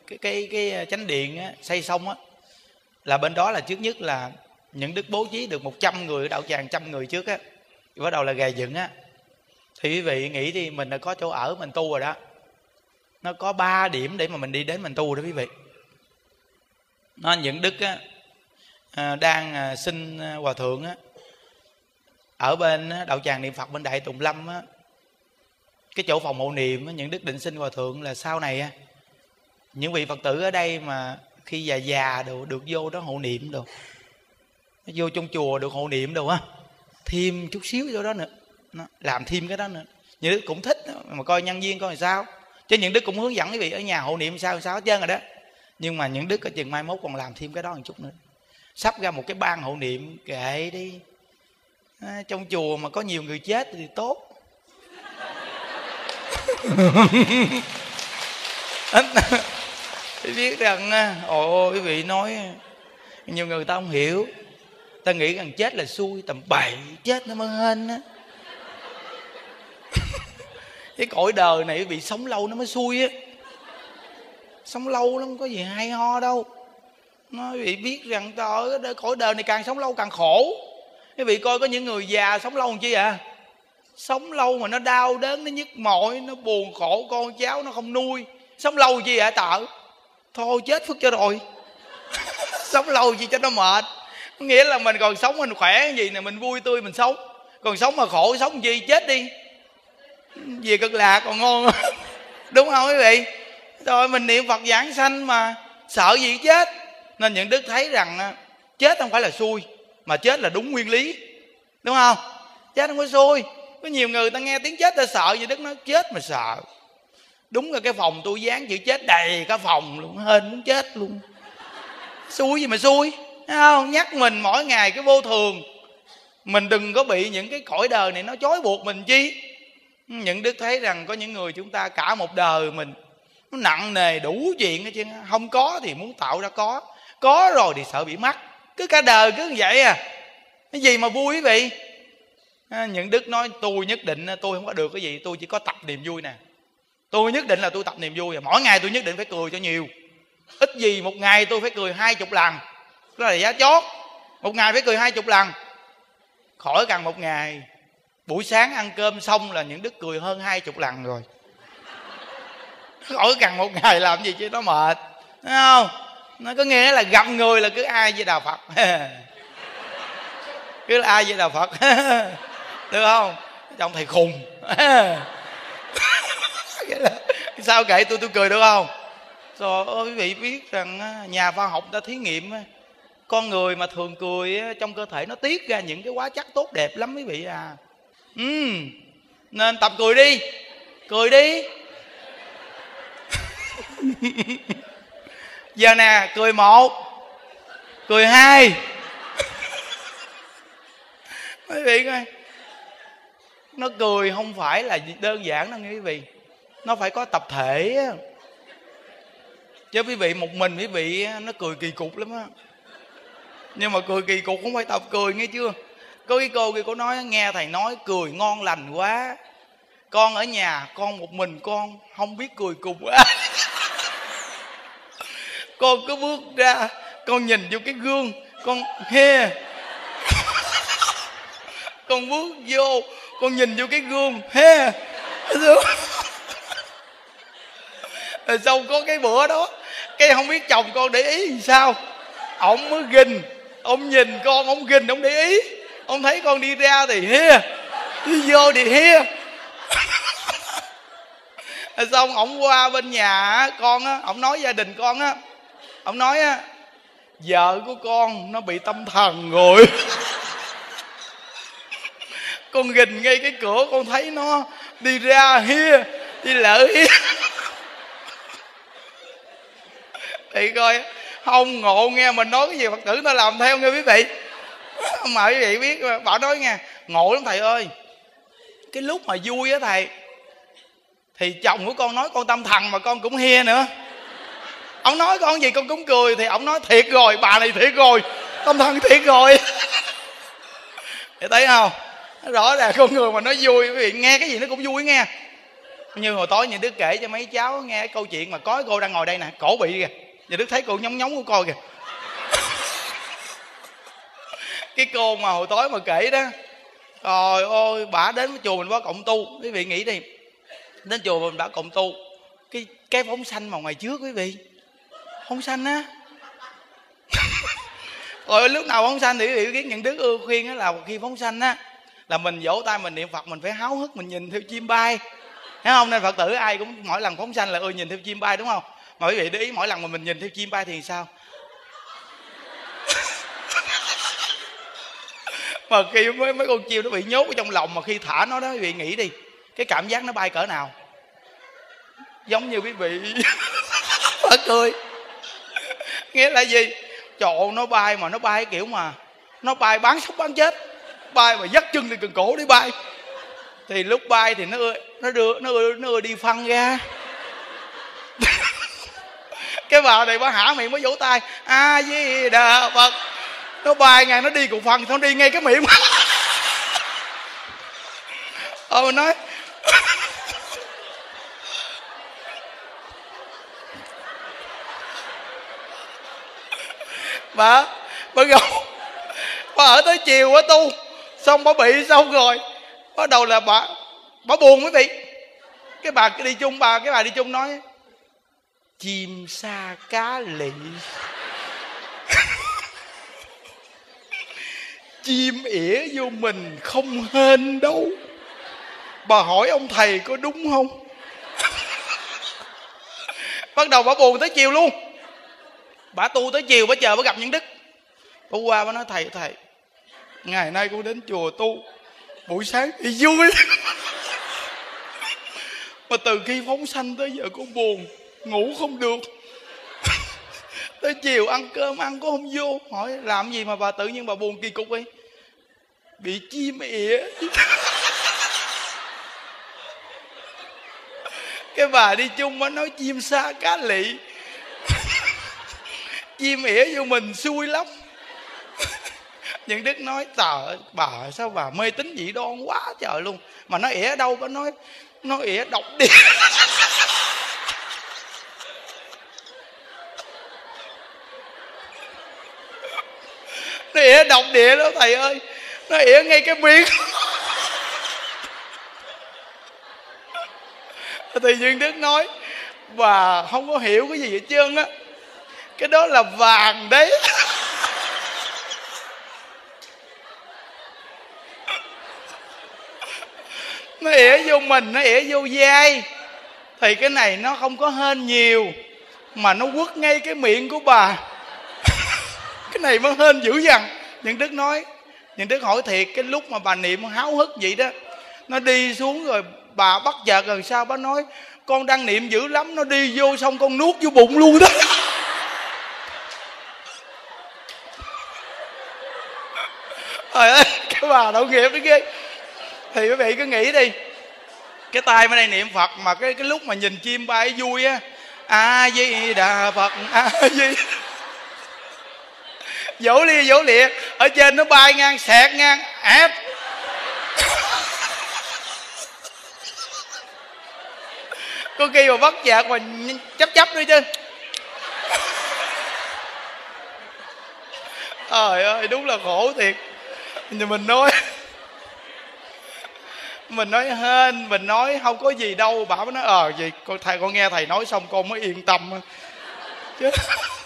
cái cái cái chánh điện á, xây xong á là bên đó là trước nhất là những đức bố trí được 100 người đạo tràng trăm người trước á. Bắt đầu là gầy dựng á. Thì quý vị nghĩ đi mình đã có chỗ ở mình tu rồi đó. Nó có ba điểm để mà mình đi đến mình tu đó quý vị. Nó những đức á, à, đang à, xin à, hòa thượng á, ở bên đạo tràng niệm phật bên đại tùng lâm á, cái chỗ phòng hộ niệm á, những đức định xin hòa thượng là sau này á, những vị phật tử ở đây mà khi già già được được vô đó hộ niệm được vô trong chùa được hộ niệm đâu á. Thêm chút xíu vô đó nữa. Nó làm thêm cái đó nữa. Những đức cũng thích mà coi nhân viên coi làm sao. Chứ những đức cũng hướng dẫn quý vị ở nhà hộ niệm sao sao hết trơn rồi đó. Nhưng mà những đức ở chừng mai mốt còn làm thêm cái đó một chút nữa. Sắp ra một cái ban hộ niệm kệ đi. À, trong chùa mà có nhiều người chết thì tốt biết rằng à, ồ quý vị nói à, nhiều người ta không hiểu. Ta nghĩ rằng chết là xui tầm bậy chết nó mới hên á. Cái cõi đời này bị sống lâu nó mới xui á. Sống lâu nó không có gì hay ho đâu. Nó bị biết rằng trời ơi cõi đời này càng sống lâu càng khổ. Quý vị coi có những người già sống lâu làm chi à? Sống lâu mà nó đau đớn nó nhức mỏi nó buồn khổ con cháu nó không nuôi. Sống lâu chi ạ à, tợ thôi, chết phước cho rồi. Sống lâu gì cho nó mệt. Nghĩa là mình còn sống mình khỏe gì nè, mình vui tươi, mình sống. Còn sống mà khổ, sống gì, chết đi. Về cực lạc còn ngon đúng không quý vị? Rồi mình niệm phật giảng sanh mà sợ gì chết. Nên những đức thấy rằng à, chết không phải là xui, mà chết là đúng nguyên lý. Đúng không? Chết không có xui. Có nhiều người ta nghe tiếng chết, ta sợ gì đức nó chết mà sợ đúng là cái phòng tôi dán chữ chết đầy cả phòng luôn, hên muốn chết luôn. Xui gì mà xui không? Nhắc mình mỗi ngày cái vô thường. Mình đừng có bị những cái cõi đời này nó chói buộc mình chi. Những đức thấy rằng có những người chúng ta cả một đời mình, nó nặng nề đủ chuyện hết chứ không có thì muốn tạo ra có. Có rồi thì sợ bị mất cứ cả đời cứ như vậy à. Cái gì mà vui quý vị? À, những đức nói, tôi nhất định tôi không có được cái gì, tôi chỉ có tập niềm vui nè tôi nhất định là tôi tập niềm vui. Mỗi ngày tôi nhất định phải cười cho nhiều. Ít gì một ngày tôi phải cười hai chục lần. Đó là giá chót. Một ngày phải cười hai chục lần. Khỏi cần một ngày. Buổi sáng ăn cơm xong là những đức cười hơn hai chục lần rồi. Khỏi cần một ngày làm gì chứ, nó mệt. Thấy không? Nó có nghĩa là gặp người là cứ ai với đạo phật. Cứ là ai với đạo phật. Được không? Trong thầy khùng. sao kệ tôi tôi cười được không? Rồi ơi, quý vị biết rằng nhà khoa học đã thí nghiệm con người mà thường cười trong cơ thể nó tiết ra những cái hóa chất tốt đẹp lắm quý vị à. Ừ nên tập cười đi. Cười đi. Giờ nè, cười một, cười hai. Quý vị coi, nó cười không phải là đơn giản đâu nghe quý vị nó phải có tập thể chứ quý vị một mình quý vị nó cười kỳ cục lắm á. Nhưng mà cười kỳ cục không phải tập cười, nghe chưa? Có cái cô kia cô nói nghe thầy nói cười ngon lành quá. Con ở nhà, con một mình con không biết cười cục quá con cứ bước ra, con nhìn vô cái gương, con he. Con bước vô, con nhìn vô cái gương, he rồi xong có cái bữa đó, cái không biết chồng con để ý thì sao. Ổng mới gình ông nhìn con, ông gình ông để ý. Ông thấy con đi ra thì hia, đi vô thì hia. Xong ổng qua bên nhà con á ổng nói gia đình con á ổng nói á, vợ của con nó bị tâm thần rồi. Con gình ngay cái cửa, con thấy nó đi ra hia, đi lỡ hia. Thì coi không ngộ nghe mình nói cái gì phật tử nó làm theo nghe quý vị. Mà quý vị biết bảo nói nghe, ngộ lắm thầy ơi. Cái lúc mà vui á thầy, thì chồng của con nói con tâm thần mà con cũng hia nữa. Ông nói con gì con cũng cười, thì ông nói thiệt rồi, bà này thiệt rồi, tâm thần thiệt rồi. Để thấy không? Rõ ràng con người mà nói vui, quý vị nghe cái gì nó cũng vui nghe. Như hồi tối những đứa kể cho mấy cháu nghe cái câu chuyện mà có cô đang ngồi đây nè, cổ bị kìa và đức thấy cô nhóng nhóng của coi kìa. Cái cô mà hồi tối mà kể đó, trời ơi, bà đến chùa mình có cộng tu. Quý vị nghĩ đi, đến chùa mình đã cộng tu. Cái cái phóng xanh mà ngoài trước quý vị. Phóng xanh á. Rồi lúc nào phóng xanh thì quý vị biết những đức ưa khuyên á là khi phóng xanh á, là mình vỗ tay mình niệm phật mình phải háo hức mình nhìn theo chim bay. Thấy không? Nên phật tử ai cũng mỗi lần phóng sanh là ưa nhìn theo chim bay, đúng không? Mà quý vị để ý, mỗi lần mà mình nhìn theo chim bay thì sao? Mà khi mấy mấy con chim nó bị nhốt ở trong lòng mà khi thả nó đó, quý vị nghĩ đi, cái cảm giác nó bay cỡ nào? Giống như quý vị. Phải cười. Nghĩa là gì? Trời nó bay mà nó bay kiểu mà nó bay bán sống bán chết, bay mà dắt chân thì cần cổ đi bay. Thì lúc bay thì nó nó đưa, nó nó đi phân ra cái bà này bà hả miệng mới vỗ tay. A di đà phật. Nó bay ngang, nó đi cùng phần nó đi ngay cái miệng ờ mình nói. Bà bà gầu bà ở tới chiều quá tu. Xong bà bị xong rồi. Bắt đầu là bà bà buồn quý vị. Cái bà đi chung, bà, cái bà đi chung nói chim sa cá lị. Chim ỉa vô mình không hên đâu. Bà hỏi ông thầy có đúng không? Bắt đầu bà buồn tới chiều luôn. Bà tu tới chiều, bà chờ bà gặp những đức. Bà qua bà nói, thầy thầy, ngày nay con đến chùa tu, buổi sáng thì vui. Mà từ khi phóng sanh tới giờ con buồn ngủ không được. Tới chiều ăn cơm, ăn có không vô. Hỏi, làm gì mà bà tự nhiên bà buồn kỳ cục ấy bị chim ỉa cái bà đi chung mới nói chim xa cá lị. Chim ỉa vô mình xui lắm. Những đức nói, tờ, bà, sao bà mê tín dị đoan quá trời luôn. Mà nó ỉa đâu có nói, nó ỉa độc địa ỉa, độc địa đó, thầy ơi. Nó ỉa ngay cái miệng. Thì duyên đức nói, bà không có hiểu cái gì hết trơn á. Cái đó là vàng đấy. Nó ỉa vô mình, nó ỉa vô dai thì cái này nó không có hên nhiều, mà nó quất ngay cái miệng của bà cái này mới hên dữ dằn. Những đức nói những đức hỏi thiệt, cái lúc mà bà niệm háo hức vậy đó, nó đi xuống rồi bà bắt chợt gần sao? Bà nói, con đang niệm dữ lắm, nó đi vô xong con nuốt vô bụng luôn đó. Trời ơi, cái bà đậu nghiệp đó ghê. Thì quý vị cứ nghĩ đi, cái tay bên đây niệm phật mà cái cái lúc mà nhìn chim bay vui á, a di đà phật, a di vỗ lia vỗ lịa ở trên nó bay ngang sẹt ngang, ép. Có khi mà bắt chạc mà chấp chấp nữa chứ. Trời ơi, đúng là khổ thiệt. Nhưng mình nói mình nói hên, mình nói không có gì đâu. Bảo nó ờ gì con, thầy, con nghe thầy nói xong con mới yên tâm. Chứ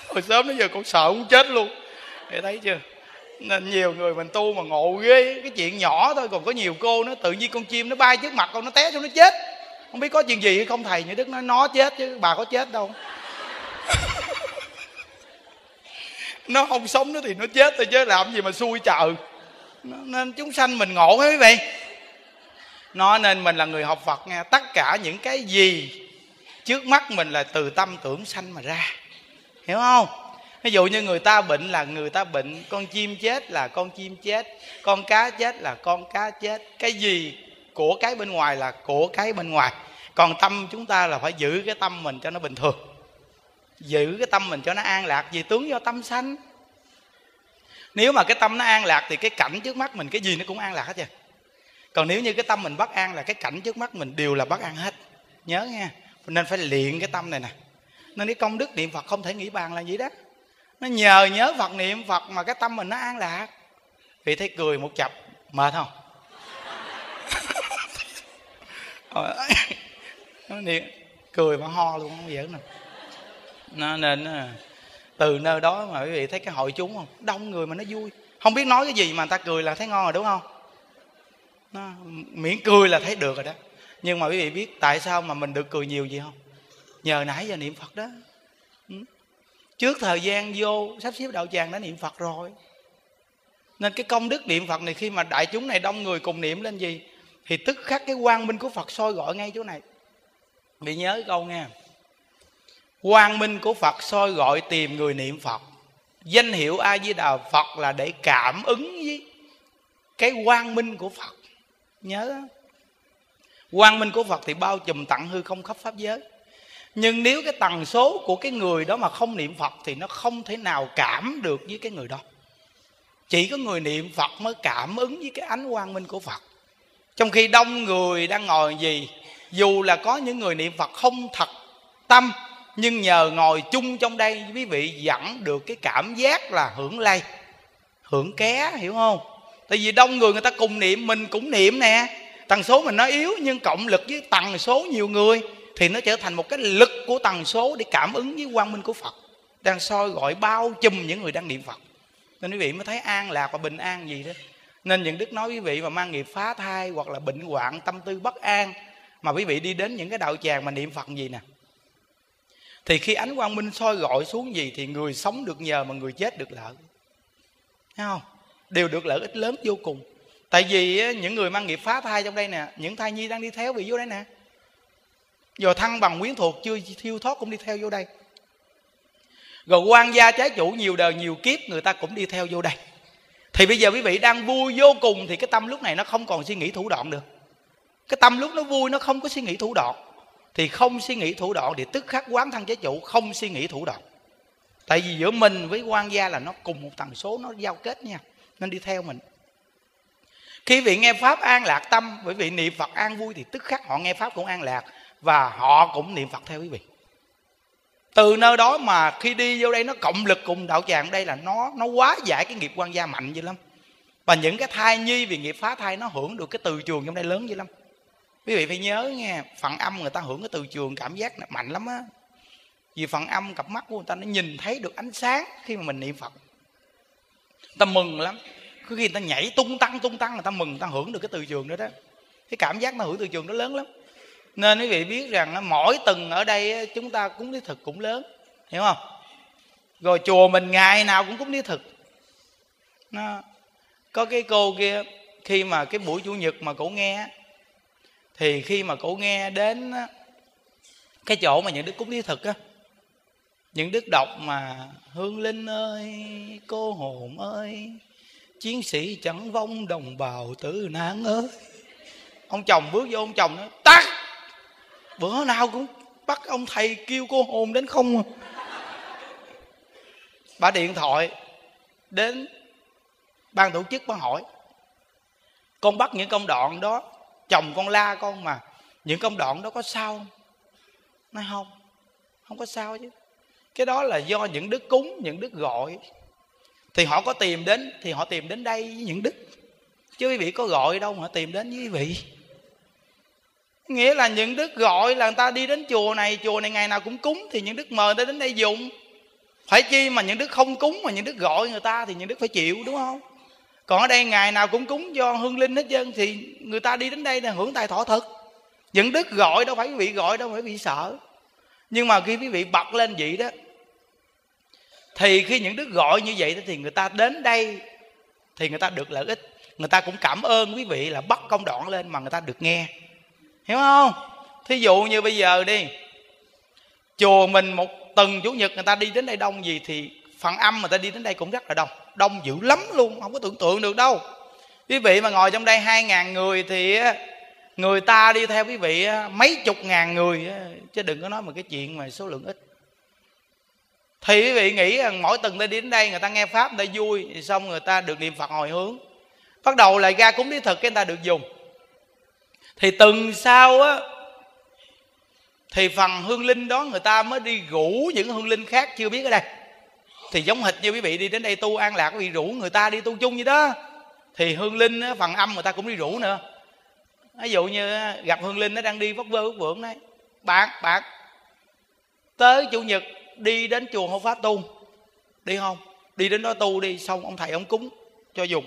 hồi sớm đến giờ con sợ muốn chết luôn để thấy chưa? Nên nhiều người mình tu mà ngộ ghê. Cái chuyện nhỏ thôi, còn có nhiều cô nó tự nhiên con chim nó bay trước mặt con, nó té xuống nó chết. Không biết có chuyện gì hay không, thầy như đức nói, nó chết chứ, bà có chết đâu. Nó không sống nữa thì nó chết thôi chứ, làm gì mà xui chợ nên chúng sanh mình ngộ hết quý vị. Nó nên mình là người học phật nghe, tất cả những cái gì trước mắt mình là từ tâm tưởng sanh mà ra. Hiểu không? Ví dụ như người ta bệnh là người ta bệnh, con chim chết là con chim chết, con cá chết là con cá chết. Cái gì của cái bên ngoài là của cái bên ngoài. Còn tâm chúng ta là phải giữ cái tâm mình cho nó bình thường. Giữ cái tâm mình cho nó an lạc, vì tướng do tâm sanh. Nếu mà cái tâm nó an lạc thì cái cảnh trước mắt mình, cái gì nó cũng an lạc hết trơn. Còn nếu như cái tâm mình bất an là cái cảnh trước mắt mình đều là bất an hết. Nhớ nha nên phải luyện cái tâm này nè. Nên cái công đức niệm phật không thể nghĩ bàn là gì đó nó nhờ nhớ phật niệm phật mà cái tâm mình nó an lạc. Vì thấy cười một chập, mệt không? Nó niệm, cười mà ho luôn, không giỡn nè. Nó nên à, từ nơi đó mà quý vị thấy cái hội chúng không? Đông người mà nó vui. Không biết nói cái gì mà người ta cười là thấy ngon rồi, đúng không? Nó, miễn cười là thấy được rồi đó. Nhưng mà quý vị biết tại sao mà mình được cười nhiều gì không? Nhờ nãy giờ niệm phật đó trước thời gian vô, sắp xếp đạo tràng đã niệm phật rồi. Nên cái công đức niệm phật này khi mà đại chúng này đông người cùng niệm lên gì, thì tức khắc cái quang minh của phật soi gọi ngay chỗ này. Bị nhớ câu nghe quang minh của phật soi gọi tìm người niệm phật. Danh hiệu a di đà phật là để cảm ứng với cái quang minh của phật. Nhớ quang minh của phật thì bao trùm tặng hư không khắp pháp giới nhưng nếu cái tần số của cái người đó mà không niệm phật thì nó không thể nào cảm được với cái người đó. Chỉ có người niệm phật mới cảm ứng với cái ánh quang minh của phật. Trong khi đông người đang ngồi gì, dù là có những người niệm phật không thật tâm, nhưng nhờ ngồi chung trong đây, quý vị dẫn được cái cảm giác là hưởng lây, hưởng ké, hiểu không? Tại vì đông người người ta cùng niệm, mình cũng niệm nè. Tần số mình nó yếu, nhưng cộng lực với tần số nhiều người thì nó trở thành một cái lực của tần số để cảm ứng với quang minh của phật. Đang soi gọi bao trùm những người đang niệm phật. Nên quý vị mới thấy an lạc và bình an gì đó. Nên những đức nói quý vị mà mang nghiệp phá thai hoặc là bệnh hoạn, tâm tư bất an, mà quý vị đi đến những cái đạo tràng mà niệm phật gì nè. Thì khi ánh quang minh soi gọi xuống gì thì người sống được nhờ mà người chết được lợi. Thấy không? Đều được lợi ích lớn vô cùng. Tại vì những người mang nghiệp phá thai trong đây nè, những thai nhi đang đi theo vị vô đây nè giờ thăng bằng quyến thuộc, chưa thiêu thoát cũng đi theo vô đây. Rồi quan gia trái chủ nhiều đời, nhiều kiếp, người ta cũng đi theo vô đây. Thì bây giờ quý vị đang vui vô cùng thì cái tâm lúc này nó không còn suy nghĩ thủ đoạn được. Cái tâm lúc nó vui, nó không có suy nghĩ thủ đoạn. Thì không suy nghĩ thủ đoạn thì tức khắc quán thân trái chủ không suy nghĩ thủ đoạn. Tại vì giữa mình với quan gia là nó cùng một tần số, nó giao kết nha. Nên đi theo mình. Khi vị nghe pháp an lạc tâm, bởi vì niệm phật an vui thì tức khắc họ nghe pháp cũng an lạc và họ cũng niệm phật theo quý vị. Từ nơi đó mà khi đi vô đây, nó cộng lực cùng đạo tràng đây là nó nó quá giải cái nghiệp quan gia mạnh dữ lắm. Và những cái thai nhi vì nghiệp phá thai, nó hưởng được cái từ trường trong đây lớn dữ lắm. Quý vị phải nhớ nghe, phần âm người ta hưởng cái từ trường cảm giác mạnh lắm á. Vì phần âm cặp mắt của người ta, nó nhìn thấy được ánh sáng khi mà mình niệm phật. Người ta mừng lắm. Cứ khi người ta nhảy tung tăng tung tăng, người ta mừng, người ta hưởng được cái từ trường đó đó. Cái cảm giác nó hưởng từ trường đó lớn lắm nên quý vị biết rằng mỗi tuần ở đây chúng ta cúng đi thực cũng lớn. Hiểu không? Rồi chùa mình ngày nào cũng cúng đi thực. Nó, có cái cô kia, khi mà cái buổi chủ nhật mà cổ nghe thì khi mà cổ nghe đến cái chỗ mà những đức cúng đi thực á, những đức đọc mà hương linh ơi, cô hồn ơi, chiến sĩ chẳng vong đồng bào tử nạn ơi. Ông chồng bước vô, ông chồng nói, tắt! Bữa nào cũng bắt ông thầy kêu cô hồn đến không à. Bà điện thoại đến ban tổ chức bà hỏi, con bắt những công đoạn đó, chồng con la con mà, những công đoạn đó có sao không? Nói, không không có sao chứ. Cái đó là do những đức cúng, những đức gọi. Thì họ có tìm đến, thì họ tìm đến đây với những đức. Chứ quý vị có gọi đâu mà họ tìm đến với quý vị nghĩa là những đức gọi là người ta đi đến chùa này chùa này ngày nào cũng cúng thì những đức mời người ta đến đây dùng. Phải chi mà những đức không cúng mà những đức gọi người ta thì những đức phải chịu, đúng không? Còn ở đây ngày nào cũng cúng do hương linh hết trơn thì người ta đi đến đây là hưởng tài thọ thực những đức gọi đâu phải quý vị gọi, đâu phải quý vị sợ. Nhưng mà khi quý vị bật lên vậy đó, thì khi những đức gọi như vậy thì người ta đến đây thì người ta được lợi ích. Người ta cũng cảm ơn quý vị là bắt công đoạn lên mà người ta được nghe hiểu không? Thí dụ như bây giờ đi. Chùa mình một tuần chủ nhật người ta đi đến đây đông gì thì phần âm người ta đi đến đây cũng rất là đông. Đông dữ lắm luôn, không có tưởng tượng được đâu. Quý vị mà ngồi trong đây hai ngàn người thì người ta đi theo quý vị mấy chục ngàn người chứ đừng có nói một cái chuyện mà số lượng ít. Thì quý vị nghĩ rằng mỗi tuần ta đi đến đây, người ta nghe pháp, người ta vui xong người ta được niệm phật hồi hướng. Bắt đầu lại ra cúng lý thực cái người ta được dùng thì từng sau á, thì phần hương linh đó người ta mới đi rủ những hương linh khác chưa biết ở đây. Thì giống hệt như quý vị đi đến đây tu an lạc, quý vị rủ người ta đi tu chung vậy đó. Thì hương linh phần âm người ta cũng đi rủ nữa. Ví dụ như gặp hương linh nó đang đi vất vơ vất vưởng đấy bạn bạn, tới chủ nhật đi đến chùa hộ pháp tu. Đi không? Đi đến đó tu đi, xong ông thầy ông cúng cho dùng.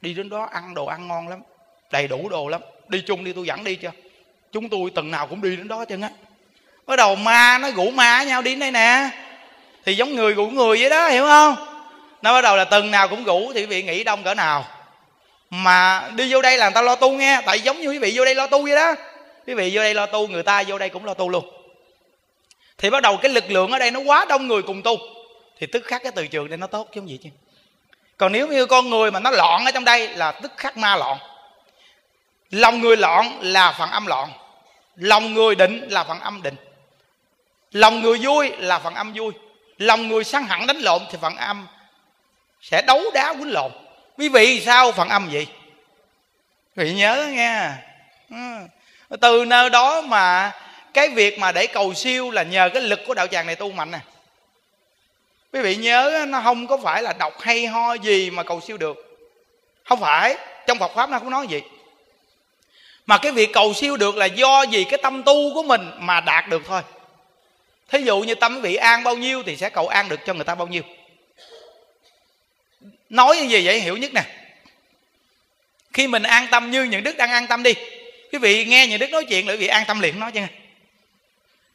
Đi đến đó ăn đồ ăn ngon lắm đầy đủ đồ lắm. Đi chung đi tôi dẫn đi chưa, chúng tôi tuần nào cũng đi đến đó chân á bắt đầu ma nó rủ ma nhau đi đến đây nè. Thì giống người rủ người vậy đó hiểu không? Nó bắt đầu là tuần nào cũng rủ thì quý vị nghĩ đông cỡ nào. Mà đi vô đây là người ta lo tu nghe. Tại giống như quý vị vô đây lo tu vậy đó. Quý vị vô đây lo tu người ta vô đây cũng lo tu luôn. Thì bắt đầu cái lực lượng ở đây nó quá đông người cùng tu. Thì tức khắc cái từ trường đây nó tốt chứ không gì chứ. Còn nếu như con người mà nó loạn ở trong đây là tức khắc ma loạn lòng người loạn là phần âm loạn. Lòng người định là phần âm định. Lòng người vui là phần âm vui. Lòng người săn hẳn đánh lộn thì phần âm sẽ đấu đá quýnh lộn. Quý vị sao phần âm vậy? quý vị nhớ nghe. Ừ. Từ nơi đó mà cái việc mà để cầu siêu là nhờ cái lực của đạo tràng này tu mạnh nè. Quý vị nhớ nó không có phải là đọc hay ho gì mà cầu siêu được. Không phải. Trong Phật pháp nó không nói gì mà cái việc cầu siêu được là do gì cái tâm tu của mình mà đạt được thôi. Thí dụ như tâm vị an bao nhiêu thì sẽ cầu an được cho người ta bao nhiêu. Nói như gì vậy hiểu nhất nè. Khi mình an tâm như những đức đang an tâm đi. Quý vị nghe những đức nói chuyện là quý vị an tâm liền nói chứ.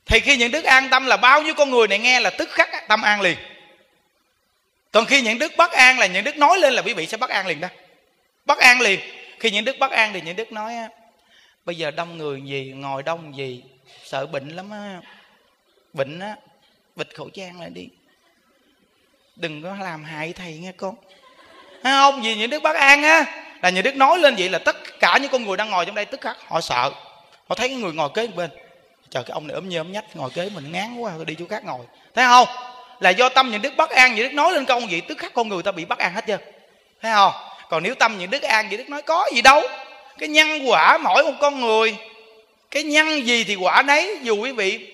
Thì khi những đức an tâm là bao nhiêu con người này nghe là tức khắc tâm an liền. Còn khi những đức bất an là những đức nói lên là quý vị sẽ bất an liền đó. Bất an liền. Khi những đức bất an thì những đức nói bây giờ đông người gì, ngồi đông gì, sợ bệnh lắm á. Bệnh á, bịt khẩu trang lại đi. Đừng có làm hại thầy nghe con. Thấy không vì những đức bất an á, là những đức nói lên vậy là tất cả những con người đang ngồi trong đây tức khắc, họ sợ. Họ thấy cái người ngồi kế bên. Chờ cái ông này ốm nhơ ốm nhách, ngồi kế mình ngán quá, đi chỗ khác ngồi. Thấy không? Là do tâm những đức bất an, những đức nói lên câu gì tức khắc con người ta bị bất an hết chưa thấy không? Còn nếu tâm những đức an, những đức nói có gì đâu cái nhân quả mỗi một con người, cái nhân gì thì quả nấy, dù quý vị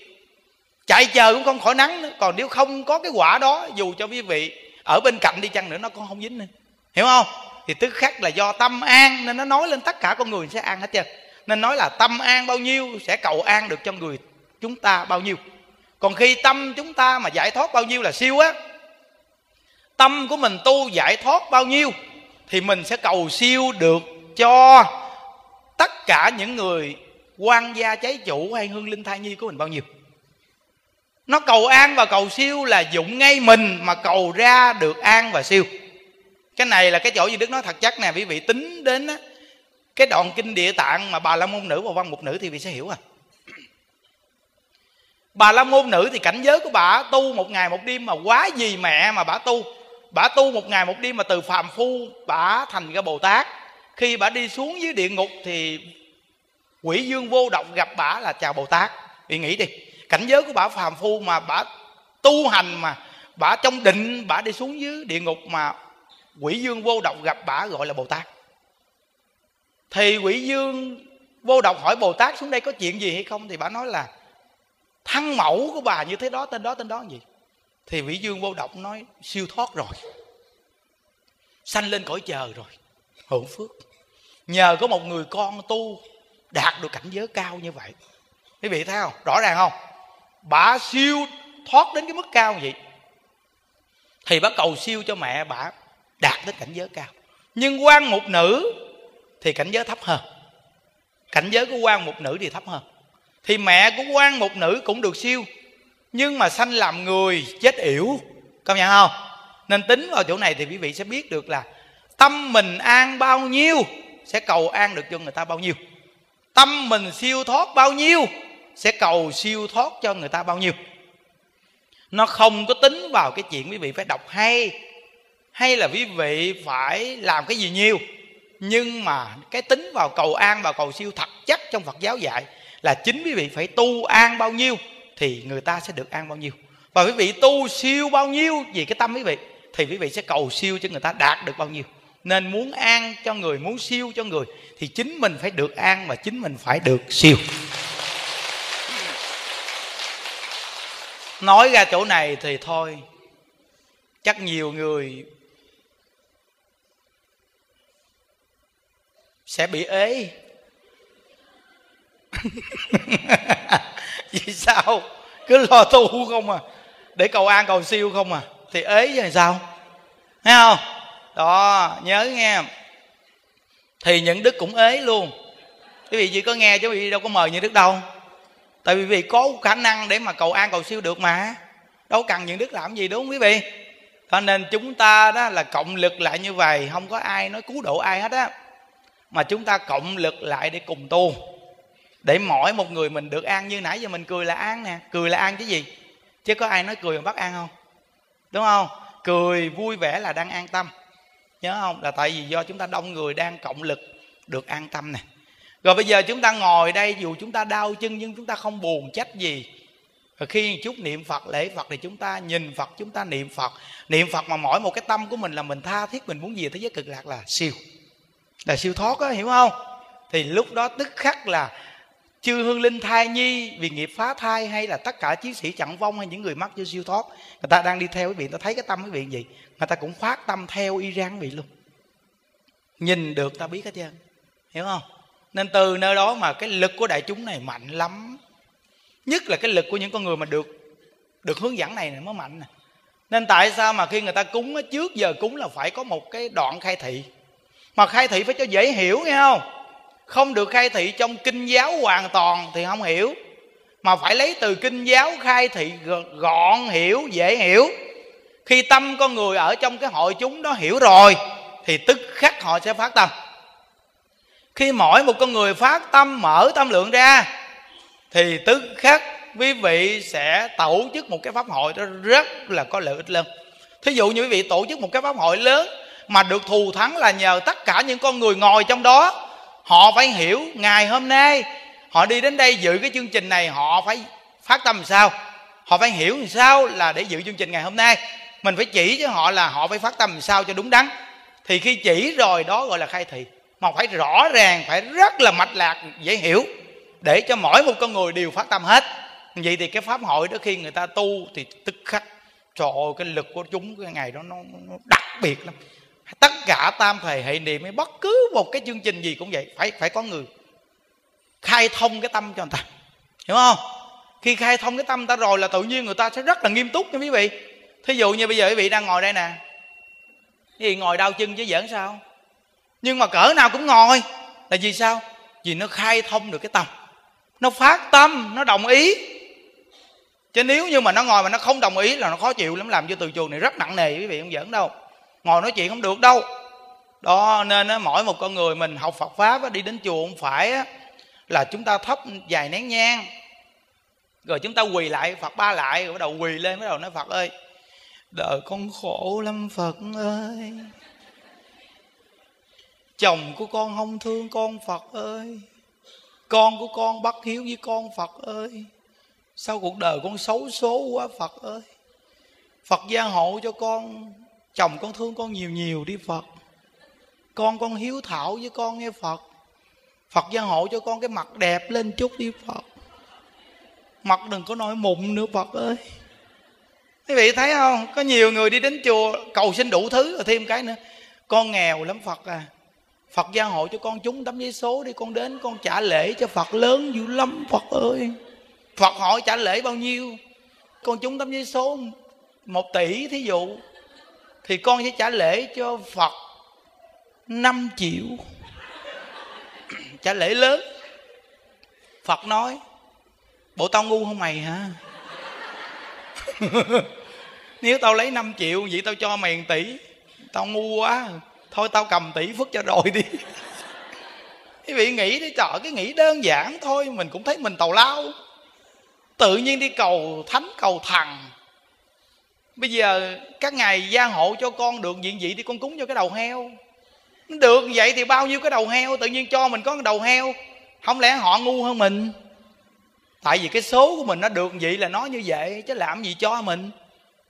chạy chờ cũng không khỏi nắng nữa. còn nếu không có cái quả đó, dù cho quý vị ở bên cạnh đi chăng nữa, nó cũng không dính nữa. Hiểu không? Thì tức khắc là do tâm an, nên nó nói lên tất cả con người sẽ an hết trơn. Nên nói là tâm an bao nhiêu sẽ cầu an được cho người chúng ta bao nhiêu. Còn khi tâm chúng ta mà giải thoát bao nhiêu là siêu á, tâm của mình tu giải thoát bao nhiêu thì mình sẽ cầu siêu được cho tất cả những người quan gia cháy chủ hay hương linh thai nhi của mình bao nhiêu? Nó cầu an và cầu siêu là dụng ngay mình mà cầu ra được an và siêu. Cái này là cái chỗ gì đức nói thật chắc nè, quý vị tính đến á, cái đoạn kinh địa tạng mà bà la môn nữ và văn mục nữ thì vị sẽ hiểu à. Bà la môn nữ thì cảnh giới của bà tu một ngày một đêm mà quá gì mẹ mà bà tu. Bà tu một ngày một đêm mà từ phàm phu bà thành ra bồ tát khi bà đi xuống dưới địa ngục thì quỷ dương vô động gặp bà là chào bồ tát. Vì nghĩ đi, cảnh giới của bà phàm phu mà bà tu hành mà bà trong định bà đi xuống dưới địa ngục mà quỷ dương vô động gặp bà gọi là bồ tát. Thì quỷ dương vô động hỏi bồ tát xuống đây có chuyện gì hay không thì bà nói là thăng mẫu của bà như thế đó, tên đó tên đó gì. Thì quỷ dương vô động nói, siêu thoát rồi, sanh lên cõi chờ rồi hưởng phước. Nhờ có một người con tu đạt được cảnh giới cao như vậy. Quý vị thấy không? Rõ ràng không? Bà siêu thoát đến cái mức cao như vậy. Thì bà cầu siêu cho mẹ bà đạt đến cảnh giới cao. Nhưng quan một nữ thì cảnh giới thấp hơn. Cảnh giới của quan một nữ thì thấp hơn. Thì mẹ của quan một nữ cũng được siêu. Nhưng mà sanh làm người chết yểu. Công nhận không? Nên tính vào chỗ này thì quý vị sẽ biết được là tâm mình an bao nhiêu sẽ cầu an được cho người ta bao nhiêu. Tâm mình siêu thoát bao nhiêu sẽ cầu siêu thoát cho người ta bao nhiêu. Nó không có tính vào cái chuyện quý vị phải đọc hay hay là quý vị phải làm cái gì nhiều. Nhưng mà cái tính vào cầu an và cầu siêu thật chắc trong phật giáo dạy là chính quý vị phải tu an bao nhiêu thì người ta sẽ được an bao nhiêu. Và quý vị tu siêu bao nhiêu vì cái tâm quý vị thì quý vị sẽ cầu siêu cho người ta đạt được bao nhiêu nên muốn an cho người, muốn siêu cho người, thì chính mình phải được an và chính mình phải được siêu. Nói ra chỗ này thì thôi, chắc nhiều người sẽ bị ế. Vì sao? Cứ lo tu không à? Để cầu an cầu siêu không à? Thì ế chứ sao? Thấy không? Đó, nhớ nghe. Thì những đức cũng ế luôn. Quý vị chỉ có nghe chứ quý vị đâu có mời những đức đâu. Tại vì vì có khả năng để mà cầu an, cầu siêu được mà. Đâu cần những đức làm gì, đúng không quý vị? Cho nên chúng ta đó là cộng lực lại như vậy. Không có ai nói cứu độ ai hết á. Mà chúng ta cộng lực lại để cùng tu. Để mỗi một người mình được an. Như nãy giờ mình cười là an nè. Cười là an chứ gì? Chứ có ai nói cười mà bắt an không? Đúng không? Cười vui vẻ là đang an tâm nhớ không? Là tại vì do chúng ta đông người đang cộng lực, được an tâm nè. Rồi bây giờ chúng ta ngồi đây, dù chúng ta đau chân nhưng chúng ta không buồn trách gì. Và khi chút niệm phật, lễ phật thì chúng ta nhìn phật, chúng ta niệm phật. Niệm phật mà mỗi một cái tâm của mình là mình tha thiết, mình muốn gì thế giới cực lạc là siêu. Là siêu thoát á, hiểu không? Thì lúc đó tức khắc là chư hương linh thai nhi vì nghiệp phá thai hay là tất cả chiến sĩ chặn vong hay những người mắc vô siêu thoát người ta đang đi theo quý vị ta thấy cái tâm quý vị gì người ta cũng phát tâm theo y rang vị luôn. Nhìn được ta biết hết trơn hiểu không? Nên từ nơi đó mà cái lực của đại chúng này mạnh lắm. Nhất là cái lực của những con người mà được được hướng dẫn này, này mới mạnh nè. Nên tại sao mà khi người ta cúng trước giờ cúng là phải có một cái đoạn khai thị. Mà khai thị phải cho dễ hiểu nghe không? Không được khai thị trong kinh giáo hoàn toàn thì không hiểu. Mà phải lấy từ kinh giáo khai thị gọn hiểu, dễ hiểu. Khi tâm con người ở trong cái hội chúng đó hiểu rồi, thì tức khắc họ sẽ phát tâm. Khi mỗi một con người phát tâm, mở tâm lượng ra, thì tức khắc quý vị sẽ tổ chức một cái pháp hội đó rất là có lợi ích lớn. Thí dụ như quý vị tổ chức một cái pháp hội lớn mà được thù thắng là nhờ tất cả những con người ngồi trong đó họ phải hiểu ngày hôm nay. Họ đi đến đây dự cái chương trình này họ phải phát tâm làm sao? Họ phải hiểu làm sao là để dự chương trình ngày hôm nay. Mình phải chỉ cho họ là họ phải phát tâm làm sao cho đúng đắn. Thì khi chỉ rồi đó gọi là khai thị. Mà phải rõ ràng phải rất là mạch lạc dễ hiểu để cho mỗi một con người đều phát tâm hết. Vậy thì cái pháp hội đó khi người ta tu thì tức khắc trời ơi cái lực của chúng cái ngày đó nó, nó đặc biệt lắm tất cả tam thời hệ niệm hay bất cứ một cái chương trình gì cũng vậy, phải phải có người khai thông cái tâm cho người ta. Hiểu không? Khi khai thông cái tâm ta rồi là tự nhiên người ta sẽ rất là nghiêm túc nha quý vị. Thí dụ như bây giờ quý vị đang ngồi đây nè. Thì ngồi đau chân chứ giỡn sao? Nhưng mà cỡ nào cũng ngồi. Là vì sao? Vì nó khai thông được cái tâm. Nó phát tâm, nó đồng ý. Chứ nếu như mà nó ngồi mà nó không đồng ý là nó khó chịu lắm, làm cho từ trường này rất nặng nề, quý vị không giỡn đâu ngồi nói chuyện không được đâu. Đó nên á, mỗi một con người mình học phật pháp á, đi đến chùa không phải á, là chúng ta thấp vài nén nhang. Rồi chúng ta quỳ lại phật ba lại rồi bắt đầu quỳ lên bắt đầu nói phật ơi đời con khổ lắm phật ơi. Chồng của con không thương con phật ơi. Con của con bắt hiếu với con phật ơi. Sao cuộc đời con xấu số quá phật ơi. Phật gia hộ cho con chồng con thương con nhiều nhiều đi phật. Con con hiếu thảo với con nghe phật. Phật gia hộ cho con cái mặt đẹp lên chút đi phật. Mặt đừng có nổi mụn nữa, phật ơi. Quý vị thấy không? Có nhiều người đi đến chùa, cầu xin đủ thứ rồi thêm cái nữa. Con nghèo lắm phật à. Phật gia hộ cho con chúng tấm giấy số đi, con đến con trả lễ cho phật lớn dữ lắm, phật ơi. Phật hỏi trả lễ bao nhiêu? Con chúng tấm giấy số một tỷ thí dụ thì con sẽ trả lễ cho phật 5 triệu. Trả lễ lớn. Phật nói, bộ tao ngu không mày hả? Nếu tao lấy 5 triệu, vậy tao cho mày 1 tỷ. Tao ngu quá. Thôi tao cầm tỷ phước cho rồi đi. Quý vị nghĩ đi, trời, cái nghĩ đơn giản thôi. Mình cũng thấy mình tàu lao. Tự nhiên đi cầu thánh, cầu thần bây giờ các ngài gia hộ cho con được diện dị thì con cúng cho cái đầu heo. Được vậy thì bao nhiêu cái đầu heo? Tự nhiên cho mình có cái đầu heo. Không lẽ họ ngu hơn mình? Tại vì cái số của mình nó được vậy là nó như vậy, chứ làm gì cho mình?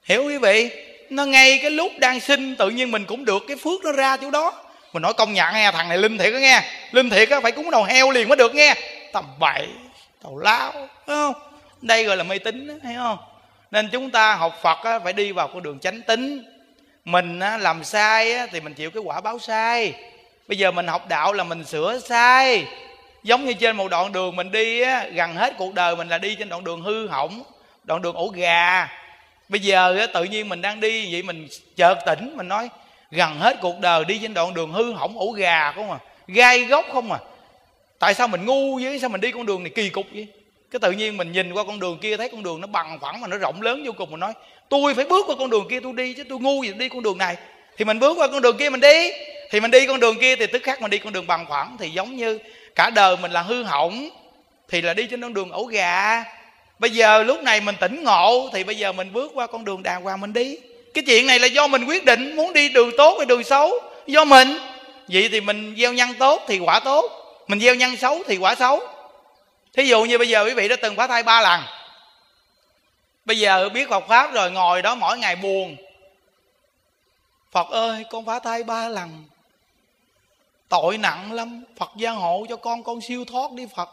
Hiểu quý vị? Nó ngay cái lúc đang sinh, tự nhiên mình cũng được cái phước nó ra chỗ đó. Mình nói công nhận nghe thằng này linh thiệt đó nghe. Linh thiệt á, phải cúng đầu heo liền mới được nghe. Tầm bậy tàu lao, thấy không? Đây gọi là mê tín thấy không? Nên chúng ta học phật á, phải đi vào con đường chánh tính. Mình á, làm sai á, thì mình chịu cái quả báo sai. Bây giờ mình học đạo là mình sửa sai. Giống như trên một đoạn đường mình đi á, gần hết cuộc đời mình là đi trên đoạn đường hư hỏng đoạn đường ổ gà. Bây giờ á, tự nhiên mình đang đi vậy mình chợt tỉnh mình nói gần hết cuộc đời đi trên đoạn đường hư hỏng ổ gà không à? Gai gốc không à? Tại sao mình ngu với sao mình đi con đường này kỳ cục vậy? Cái tự nhiên mình nhìn qua con đường kia, thấy con đường nó bằng phẳng mà nó rộng lớn vô cùng, mình nói, tôi phải bước qua con đường kia tôi đi, chứ tôi ngu gì đi con đường này. Thì mình bước qua con đường kia mình đi. Thì mình đi con đường kia thì tức khắc mình đi con đường bằng phẳng. Thì giống như cả đời mình là hư hỏng, thì là đi trên con đường ổ gà. Bây giờ lúc này mình tỉnh ngộ, thì bây giờ mình bước qua con đường đàng hoàng mình đi. Cái chuyện này là do mình quyết định, muốn đi đường tốt hay đường xấu? Do mình. Vậy thì mình gieo nhân tốt thì quả tốt, mình gieo nhân xấu thì quả xấu thí dụ như bây giờ quý vị đã từng phá thai ba lần. Bây giờ biết Phật pháp rồi, ngồi đó mỗi ngày buồn. Phật ơi, con phá thai ba lần. Tội nặng lắm. Phật gia hộ cho con con siêu thoát đi Phật.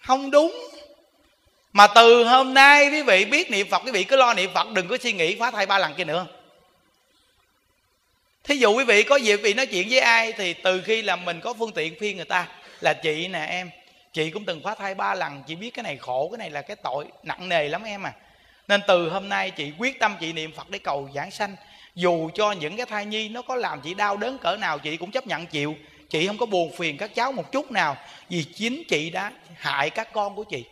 Không đúng. Mà từ hôm nay quý vị biết niệm Phật, Quý vị cứ lo niệm Phật, đừng có suy nghĩ phá thai ba lần kia nữa. Thí dụ quý vị có dịp quý vị nói chuyện với ai Thì từ khi là mình có phương tiện phiên người ta Là chị nè, em Chị cũng từng phá thai ba lần, Chị biết cái này khổ, Cái này là cái tội nặng nề lắm em à. Nên từ hôm nay chị quyết tâm chị niệm Phật để cầu giảng sanh. Dù cho những cái thai nhi Nó có làm chị đau đớn cỡ nào, Chị cũng chấp nhận chịu. Chị không có buồn phiền các cháu một chút nào, Vì chính chị đã hại các con của chị.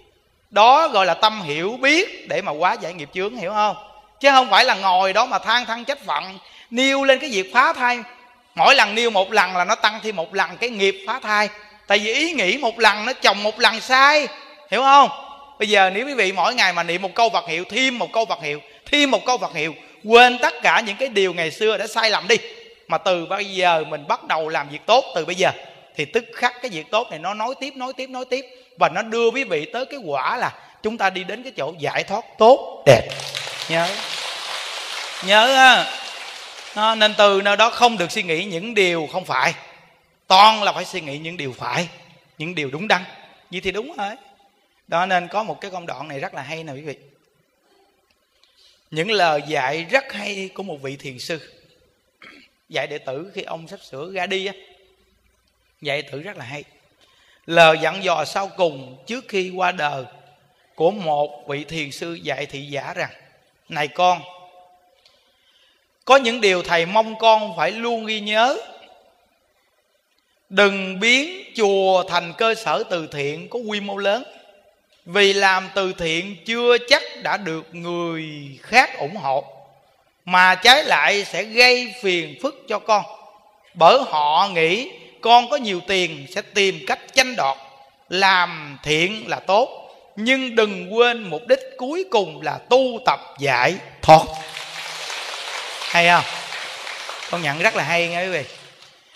Đó gọi là tâm hiểu biết Để mà quá giải nghiệp chướng, hiểu không? Chứ không phải là ngồi đó mà than thân trách phận, Nêu lên cái việc phá thai. Mỗi lần nêu một lần là nó tăng thêm một lần cái nghiệp phá thai tại vì ý nghĩ một lần nó chồng một lần sai, hiểu không? Bây giờ nếu quý vị mỗi ngày mà niệm một câu vật hiệu, thêm một câu vật hiệu, thêm một câu vật hiệu, quên tất cả những cái điều ngày xưa đã sai lầm đi, mà từ bây giờ mình bắt đầu làm việc tốt từ bây giờ, thì tức khắc cái việc tốt này nó nói tiếp nói tiếp nói tiếp, và nó đưa quý vị tới cái quả là chúng ta đi đến cái chỗ giải thoát tốt đẹp. Nhớ. Nhớ á. Nên từ nơi đó không được suy nghĩ những điều không phải toàn là phải suy nghĩ những điều phải, những điều đúng đắn. Như thì đúng rồi. Đó nên có một cái công đoạn này rất là hay nè quý vị. Những lời dạy rất hay của một vị thiền sư. Dạy đệ tử khi ông sắp sửa ra đi á. Dạy đệ tử rất là hay. Lời dặn dò sau cùng trước khi qua đời của một vị thiền sư dạy thị giả rằng, này con, có những điều thầy mong con phải luôn ghi nhớ đừng biến chùa thành cơ sở từ thiện có quy mô lớn. Vì làm từ thiện chưa chắc đã được người khác ủng hộ, mà trái lại sẽ gây phiền phức cho con. Bởi họ nghĩ con có nhiều tiền sẽ tìm cách tranh đoạt. Làm thiện là tốt, nhưng đừng quên mục đích cuối cùng là tu tập giải thoát. Hay không? Con nhận rất là hay nghe quý vị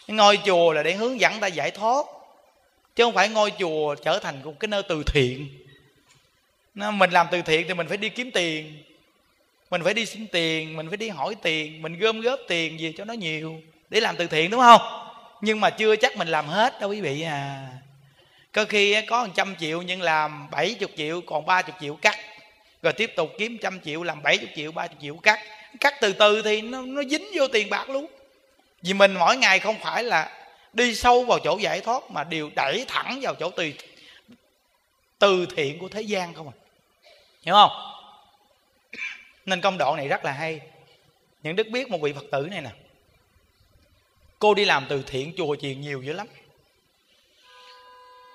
ngôi chùa là để hướng dẫn ta giải thoát chứ không phải ngôi chùa trở thành một cái nơi từ thiện. Mình làm từ thiện thì mình phải đi kiếm tiền mình phải đi xin tiền mình phải đi hỏi tiền mình gom góp tiền gì cho nó nhiều để làm từ thiện đúng không? Nhưng mà chưa chắc mình làm hết đâu quý vị à. Có khi có một trăm triệu nhưng làm 70 triệu còn 30 triệu cắt. Rồi tiếp tục kiếm trăm triệu làm 70 triệu 30 triệu cắt. Cắt từ từ thì nó, nó dính vô tiền bạc luôn vì mình mỗi ngày không phải là đi sâu vào chỗ giải thoát, mà đều đẩy thẳng vào chỗ từ từ thiện của thế gian không à. Hiểu không? Nên công đoạn này rất là hay. Những đức biết một vị phật tử này nè. Cô đi làm từ thiện chùa chiền nhiều dữ lắm.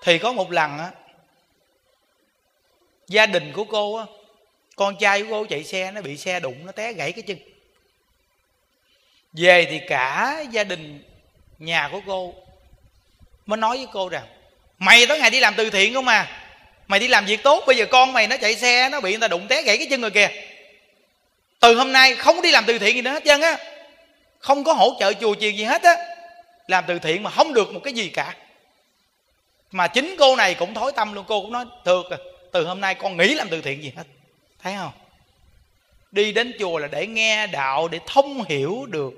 Thì có một lần á, gia đình của cô á, con trai của cô chạy xe, nó bị xe đụng, nó té gãy cái chân về thì cả gia đình nhà của cô mới nói với cô rằng, mày tối ngày đi làm từ thiện không mà mày đi làm việc tốt, bây giờ con mày nó chạy xe, nó bị người ta đụng té gãy cái chân rồi kìa. Từ hôm nay không đi làm từ thiện gì nữa hết trơn á. Không có hỗ trợ chùa chiền gì hết á. Làm từ thiện mà không được một cái gì cả. Mà chính cô này cũng thối tâm luôn, cô cũng nói, được từ hôm nay con nghĩ làm từ thiện gì hết. Thấy không? Đi đến chùa là để nghe đạo để thông hiểu được.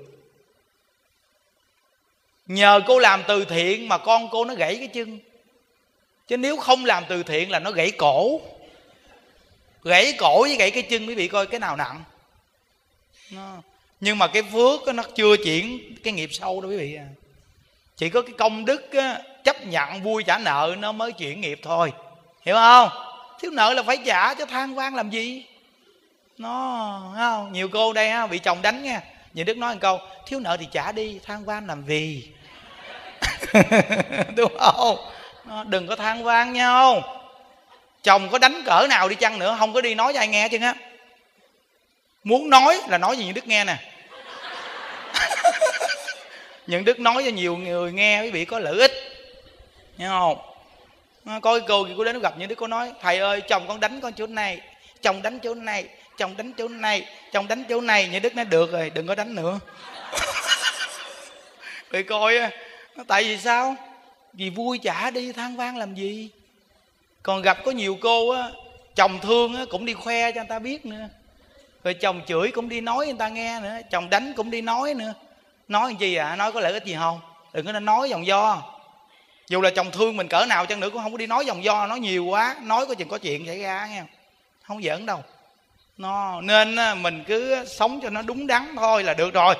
Nhờ cô làm từ thiện mà con cô nó gãy cái chân. Chứ nếu không làm từ thiện là nó gãy cổ. Gãy cổ với gãy cái chân quý vị coi cái nào nặng. Nó... nhưng mà cái phước nó chưa chuyển cái nghiệp sâu đâu quý vị à. Chỉ có cái công đức á, chấp nhận vui trả nợ nó mới chuyển nghiệp thôi. Hiểu không? Thiếu nợ là phải trả cho than vang làm gì? Nó không? Nhiều cô đây ha bị chồng đánh nha. Nhìn đức nói một câu thiếu nợ thì trả đi than van làm gì? Đúng không? Nó, đừng có than van nhau chồng có đánh cỡ nào đi chăng nữa không có đi nói cho ai nghe chứ á. Muốn nói là nói gì những đức nghe nè. Những đức nói cho nhiều người nghe quý vị có lợi ích. Nghe không? Coi cô cô cô đến gặp những đứa cô nói thầy ơi chồng con đánh con chỗ này chồng đánh chỗ này chồng đánh chỗ này, chồng đánh chỗ này, như đức nói, được rồi, đừng có đánh nữa. Bị coi tại vì sao? Vì vui chả đi, than vang làm gì? Còn gặp có nhiều cô á, chồng thương á, cũng đi khoe cho người ta biết nữa. Rồi chồng chửi cũng đi nói người ta nghe nữa, chồng đánh cũng đi nói nữa. Nói làm chi à? Nói có lợi ích gì không? Đừng có nên nói dòng do. Dù là chồng thương mình cỡ nào chăng nữa cũng không có đi nói dòng do, nói nhiều quá, nói có chừng có chuyện xảy ra nghe không giỡn đâu nó, nên mình cứ sống cho nó đúng đắn thôi là được rồi.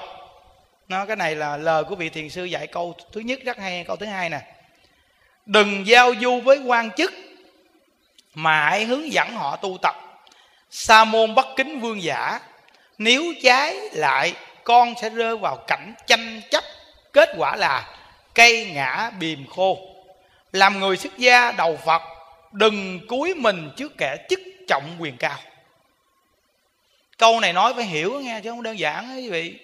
Nó, cái này là lời của vị thiền sư dạy câu thứ nhất rất hay, câu thứ hai nè. Đừng giao du với quan chức, mà hãy hướng dẫn họ tu tập. Sa môn bất kính vương giả, nếu trái lại, con sẽ rơi vào cảnh tranh chấp. Kết quả là cây ngã bìm khô. Làm người xuất gia đầu phật, đừng cúi mình trước kẻ chức trọng quyền cao câu này nói phải hiểu nghe chứ không đơn giản quý vị.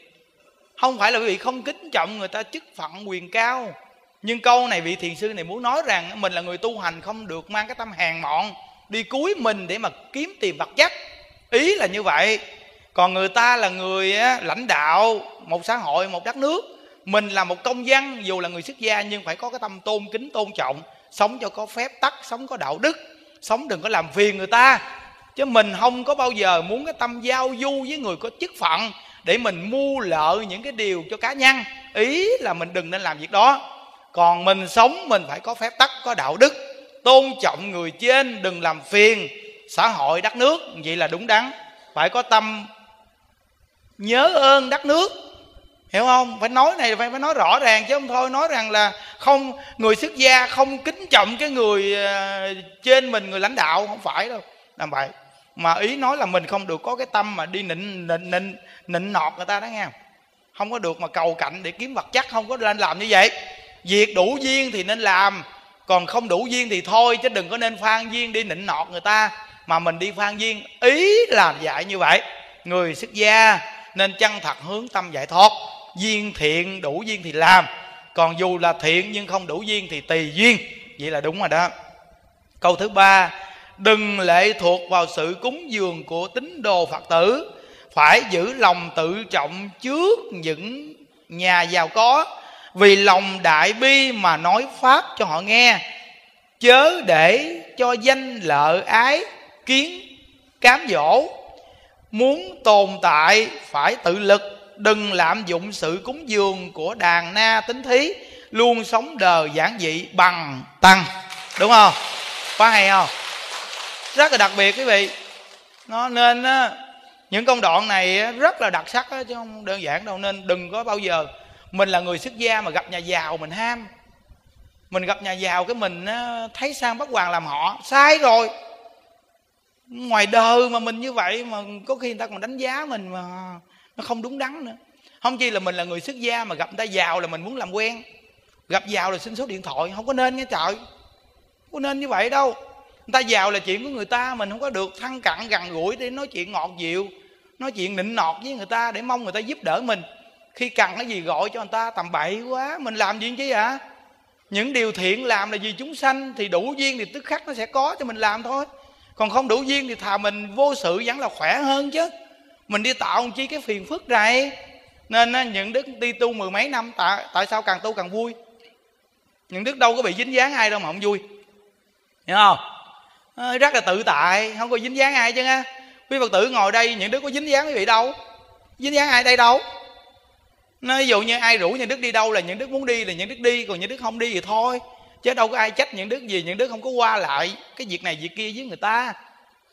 Không phải là quý vị không kính trọng người ta chức phận, quyền cao, nhưng câu này vị thiền sư này muốn nói rằng mình là người tu hành không được mang cái tâm hèn mọn, đi cúi mình để mà kiếm tìm vật chất. Ý là như vậy. Còn người ta là người lãnh đạo một xã hội, một đất nước. Mình là một công dân, dù là người xuất gia, nhưng phải có cái tâm tôn kính, tôn trọng. Sống cho có phép tắc, sống có đạo đức, sống đừng có làm phiền người ta chứ mình không có bao giờ muốn cái tâm giao du với người có chức phận để mình mua lợi những cái điều cho cá nhân. Ý là mình đừng nên làm việc đó. Còn mình sống, mình phải có phép tắc, có đạo đức. Tôn trọng người trên, đừng làm phiền xã hội đất nước. Vậy là đúng đắn. Phải có tâm nhớ ơn đất nước. Hiểu không? Phải nói này, phải phải nói rõ ràng chứ không thôi. Nói rằng là không, người xuất gia không kính trọng cái người ờ, trên mình, người lãnh đạo. Không phải đâu. Làm vậy mà ý nói là mình không được có cái tâm mà đi nịnh nịnh nịnh nịnh nọt người ta đó nghe không? Có được mà cầu cạnh để kiếm vật chất, không có nên làm như vậy. Việc đủ duyên thì nên làm, còn không đủ duyên thì thôi, chứ đừng có nên phan duyên đi nịnh nọt người ta. Mà mình đi phan duyên, ý là dạy như vậy. Người xuất gia nên chân thật hướng tâm giải thoát. Duyên thiện, đủ duyên thì làm. Còn dù là thiện nhưng không đủ duyên thì tùy duyên. Vậy là đúng rồi đó. Câu thứ ba đừng lệ thuộc vào sự cúng dường của tín đồ phật tử. Phải giữ lòng tự trọng trước những nhà giàu có, vì lòng đại bi mà nói pháp cho họ nghe. Chớ để cho danh lợi ái, kiến, cám dỗ. Muốn tồn tại, phải tự lực. Đừng lạm dụng sự cúng dường của đàn na tính thí. Luôn sống đời giản dị bằng tăng. Đúng không? Có hay không? Rất là đặc biệt quý vị. Nó nên á, những công đoạn này rất là đặc sắc á, chứ không đơn giản đâu. Nên đừng có bao giờ mình là người xuất gia mà gặp nhà giàu mình ham. Mình gặp nhà giàu cái mình thấy sang bắt hoàng làm họ sai rồi. Ngoài đời mà mình như vậy mà có khi người ta còn đánh giá mình mà nó không đúng đắn nữa. Không chi là mình là người xuất gia mà gặp người ta giàu là mình muốn làm quen. Gặp giàu là xin số điện thoại không có nên nghe trời. Không có nên như vậy đâu người ta giàu là chuyện của người ta, mình không có được thăng cặn gần gũi để nói chuyện ngọt dịu, nói chuyện nịnh nọt với người ta để mong người ta giúp đỡ mình. Khi cần cái gì gọi cho người ta, tầm bậy quá, mình làm gì chứ hả? Những điều thiện làm là vì chúng sanh, thì đủ duyên thì tức khắc nó sẽ có cho mình làm thôi. Còn không đủ duyên thì thà mình vô sự vẫn là khỏe hơn chứ. Mình đi tạo chi cái phiền phức này nên những đức đi tu mười mấy năm, tại tại sao càng tu càng vui? Những đức đâu có bị dính dáng ai đâu mà không vui. Hiểu không? Ờ, rất là tự tại không có dính dáng ai chứ á. Quý phật tử ngồi đây những đứa có dính dáng quý vị đâu. Dính dáng ai đây đâu? Nói ví dụ như ai rủ những đức đi đâu là những đức muốn đi là những đức đi còn những đức không đi thì thôi. Chứ đâu có ai trách những đức gì những đức không có qua lại. Cái việc này việc kia với người ta.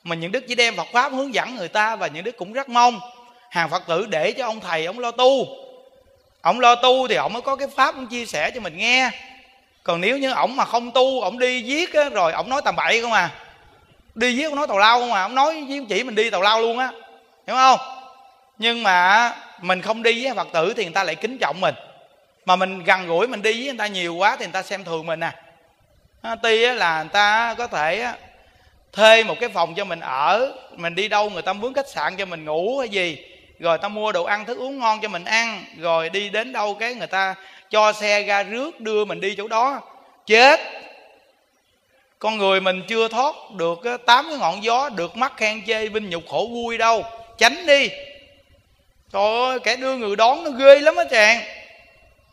Mà những đức chỉ đem phật pháp hướng dẫn người ta và những đức cũng rất mong hàng phật tử để cho ông thầy ông lo tu. Ông lo tu thì ông mới có cái pháp ông chia sẻ cho mình nghe. Còn nếu như ổng mà không tu ổng đi giết á, rồi ổng nói tầm bậy không à đi với ông nói tàu lao không à? Ông nói với chỉ mình đi tàu lao luôn á. Hiểu không? Nhưng mà mình không đi với phật tử thì người ta lại kính trọng mình. Mà mình gần gũi mình đi với người ta nhiều quá thì người ta xem thường mình à. Tuy là người ta có thể thuê một cái phòng cho mình ở, mình đi đâu người ta mướn khách sạn cho mình ngủ hay gì, rồi ta mua đồ ăn, thức uống ngon cho mình ăn, rồi đi đến đâu cái người ta cho xe ra rước đưa mình đi chỗ đó. Chết! Con người mình chưa thoát được tám cái ngọn gió được mắt khen chê vinh nhục khổ vui đâu. Tránh đi. Trời ơi kẻ đưa người đón nó ghê lắm á chàng.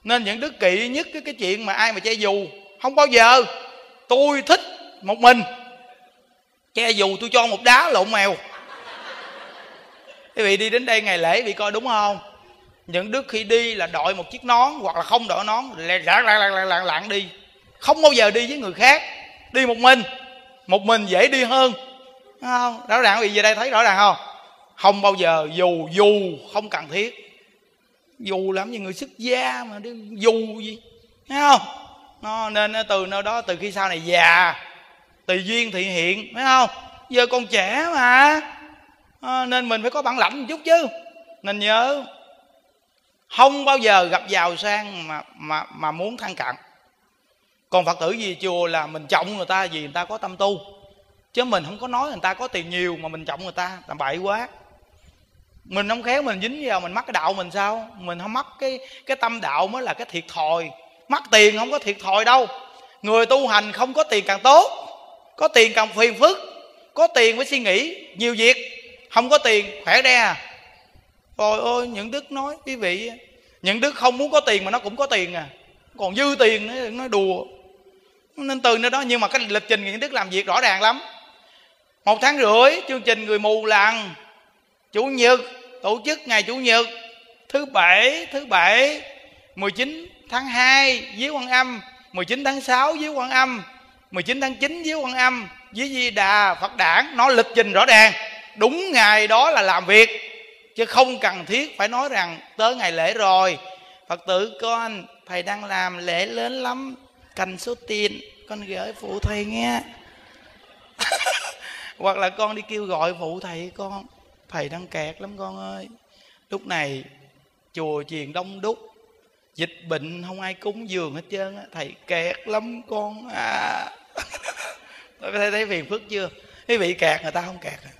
Nên những đức kỵ nhất cái, cái chuyện mà ai mà che dù không bao giờ. Tôi thích một mình. Che dù tôi cho một đá lộn mèo. Quý vị đi đến đây ngày lễ bị coi đúng không? Những đức khi đi là đội một chiếc nón hoặc là không đội nón lạng lạng lạng lạng lạng lạng đi. Không bao giờ đi với người khác đi một mình. Một mình dễ đi hơn. Không? Rõ ràng vì về đây thấy rõ ràng không? Không bao giờ dù dù không cần thiết. Dù làm như người xuất gia mà đi dù gì. Thấy không? Nó nên từ nơi đó từ khi sau này già tùy duyên thị hiện. Phải không? Giờ còn trẻ mà. À, nên mình phải có bản lãnh một chút chứ. Nên nhớ không bao giờ gặp giàu sang mà mà mà muốn thăng cạn còn phật tử gì? Chùa là mình trọng người ta vì người ta có tâm tu. Chứ mình không có nói người ta có tiền nhiều mà mình trọng người ta, làm bậy quá. Mình không khéo mình dính vào, mình mắc cái đạo mình sao? Mình không mắc cái cái tâm đạo mới là cái thiệt thòi. Mắc tiền không có thiệt thòi đâu. Người tu hành không có tiền càng tốt, có tiền càng phiền phức, có tiền mới suy nghĩ, nhiều việc. Không có tiền, khỏe đe à. Trời ơi, những đức nói quý vị những đức không muốn có tiền mà nó cũng có tiền à. Còn dư tiền nó nói đùa nên từ nơi đó, nhưng mà cái lịch trình những đức làm việc rõ ràng lắm. Một tháng rưỡi, chương trình người mù làng, chủ nhật, tổ chức ngày chủ nhật, thứ bảy thứ bảy 19 tháng 2 với quan âm 19 tháng 6 với quan âm 19 tháng 9 với quan âm với di đà phật đản. Nó lịch trình rõ ràng. Đúng ngày đó là làm việc, chứ không cần thiết phải nói rằng tới ngày lễ rồi. Phật tử con thầy đang làm, lễ lớn lắm cành số tiền con gửi phụ thầy nghe. Hoặc là con đi kêu gọi phụ thầy, con, thầy đang kẹt lắm con ơi. Lúc này, chùa chiền đông đúc. Dịch bệnh không ai cúng dường hết trơn á. Thầy kẹt lắm con à. Thầy thấy phiền phức chưa? Quý vị kẹt người ta không kẹt à?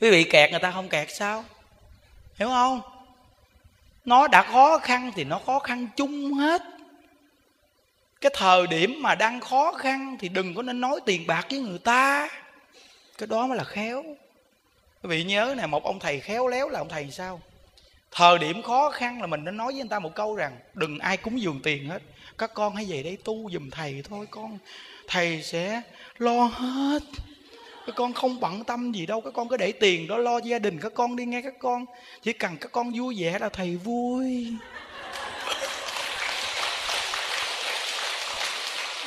Quý vị kẹt người ta không kẹt sao? Hiểu không? Nó đã khó khăn thì nó khó khăn chung hết cái thời điểm mà đang khó khăn thì đừng có nên nói tiền bạc với người ta. Cái đó mới là khéo. Quý vị nhớ nè, một ông thầy khéo léo là ông thầy sao? Thời điểm khó khăn là mình nên nói với người ta một câu rằng, đừng ai cúng dường tiền hết. Các con hãy về đây tu giùm thầy thôi. Con, thầy sẽ lo hết. Các con không bận tâm gì đâu. Các con cứ để tiền đó lo gia đình. Các con đi nghe các con. Chỉ cần các con vui vẻ là thầy vui.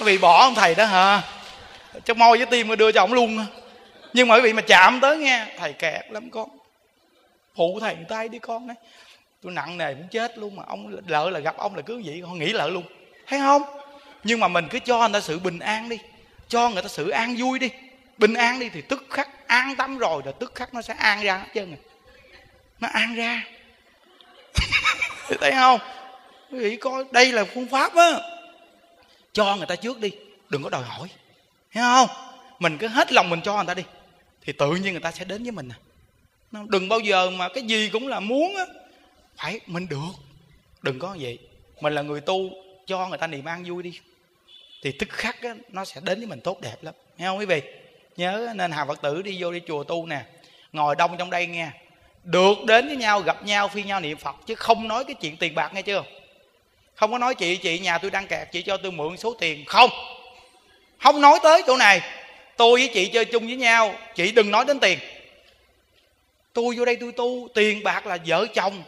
Quý vị bỏ ông thầy đó hả? Cho môi với tim mà đưa cho ông luôn nhưng mà quý vị mà chạm tới nghe, thầy kẹt lắm con. Phụ thầy tay đi con đấy tôi nặng nề muốn chết luôn mà ông lỡ là gặp ông là cứ vậy con nghĩ lỡ luôn. Thấy không? Nhưng mà mình cứ cho người ta sự bình an đi. Cho người ta sự an vui đi. Bình an đi thì tức khắc, an tâm rồi rồi tức khắc nó sẽ an ra hết trơn à. nó an ra. Thấy không? Quý vị coi, đây là phương pháp á cho người ta trước đi đừng có đòi hỏi. Hiểu không? Mình cứ hết lòng mình cho người ta đi thì tự nhiên người ta sẽ đến với mình à. Đừng bao giờ mà cái gì cũng là muốn á. Phải mình được. Đừng có vậy. Mình là người tu cho người ta niềm an vui đi. Thì tức khắc á, nó sẽ đến với mình tốt đẹp lắm. Nghe không quý vị? Nhớ nên hà phật tử đi vô đi chùa tu nè. Ngồi đông trong đây nghe. Được đến với nhau gặp nhau phi nhau niệm phật chứ không nói cái chuyện tiền bạc nghe chưa? Không có nói chị chị nhà tôi đang kẹt, chị cho tôi mượn số tiền. Không. Không nói tới chỗ này. Tôi với chị chơi chung với nhau. Chị đừng nói đến tiền. Tôi vô đây tôi tu, tiền bạc là vợ chồng.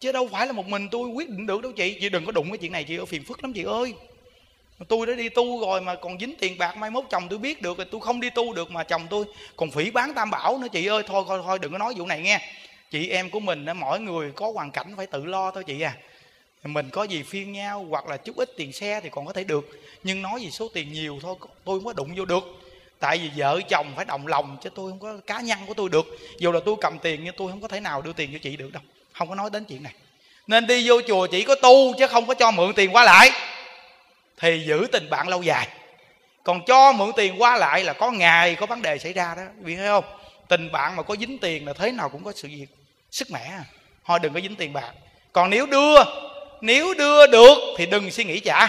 Chứ đâu phải là một mình tôi quyết định được đâu chị. Chị đừng có đụng cái chuyện này, chị ơi phiền phức lắm chị ơi. Tôi đã đi tu rồi mà còn dính tiền bạc, mai mốt chồng tôi biết được rồi, tôi không đi tu được mà chồng tôi còn phỉ bán tam bảo nữa chị ơi. Thôi thôi thôi, đừng có nói vụ này nghe. Chị em của mình mỗi người có hoàn cảnh phải tự lo thôi chị à mình có gì phiên nhau hoặc là chút ít tiền xe thì còn có thể được. Nhưng nói gì số tiền nhiều thôi, tôi không có đụng vô được. Tại vì vợ chồng phải đồng lòng chứ tôi không có, cá nhân của tôi được. Dù là tôi cầm tiền nhưng tôi không có thể nào đưa tiền cho chị được đâu. Không có nói đến chuyện này. Nên đi vô chùa chỉ có tu chứ không có cho mượn tiền qua lại. Thì giữ tình bạn lâu dài. Còn cho mượn tiền qua lại là có ngày có vấn đề xảy ra đó. Biết thấy không? Tình bạn mà có dính tiền là thế nào cũng có sự việc. Sức mẻ à. thôi đừng có dính tiền bạc. Còn nếu đưa nếu đưa được thì đừng suy nghĩ trả.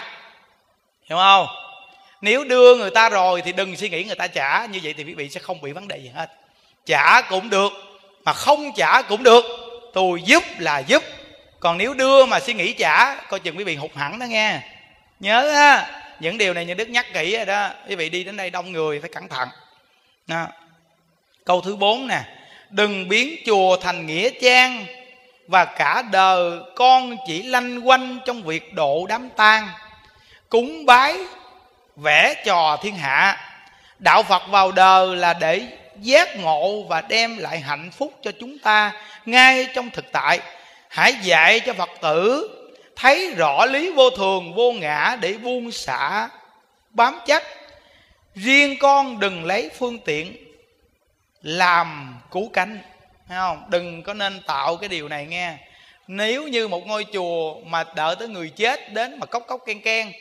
Hiểu không? Nếu đưa người ta rồi thì đừng suy nghĩ người ta trả. Như vậy thì quý vị sẽ không bị vấn đề gì hết. Trả cũng được, mà không trả cũng được. Tôi giúp là giúp. Còn nếu đưa mà suy nghĩ trả, coi chừng quý vị hụt hẳn đó nghe. Nhớ ha những điều này như đức nhắc kỹ rồi đó. Quý vị đi đến đây đông người phải cẩn thận. Đó. câu thứ bốn nè. Đừng biến chùa thành nghĩa trang và cả đời con chỉ lanh quanh trong việc độ đám tang, cúng bái, vẽ trò thiên hạ. Đạo phật vào đời là để giác ngộ và đem lại hạnh phúc cho chúng ta ngay trong thực tại. Hãy dạy cho phật tử thấy rõ lý vô thường, vô ngã để buông xả bám chấp riêng con đừng lấy phương tiện làm cứu cánh thấy không? Đừng có nên tạo cái điều này nghe. Nếu như một ngôi chùa mà đợi tới người chết đến mà cốc cốc ken ken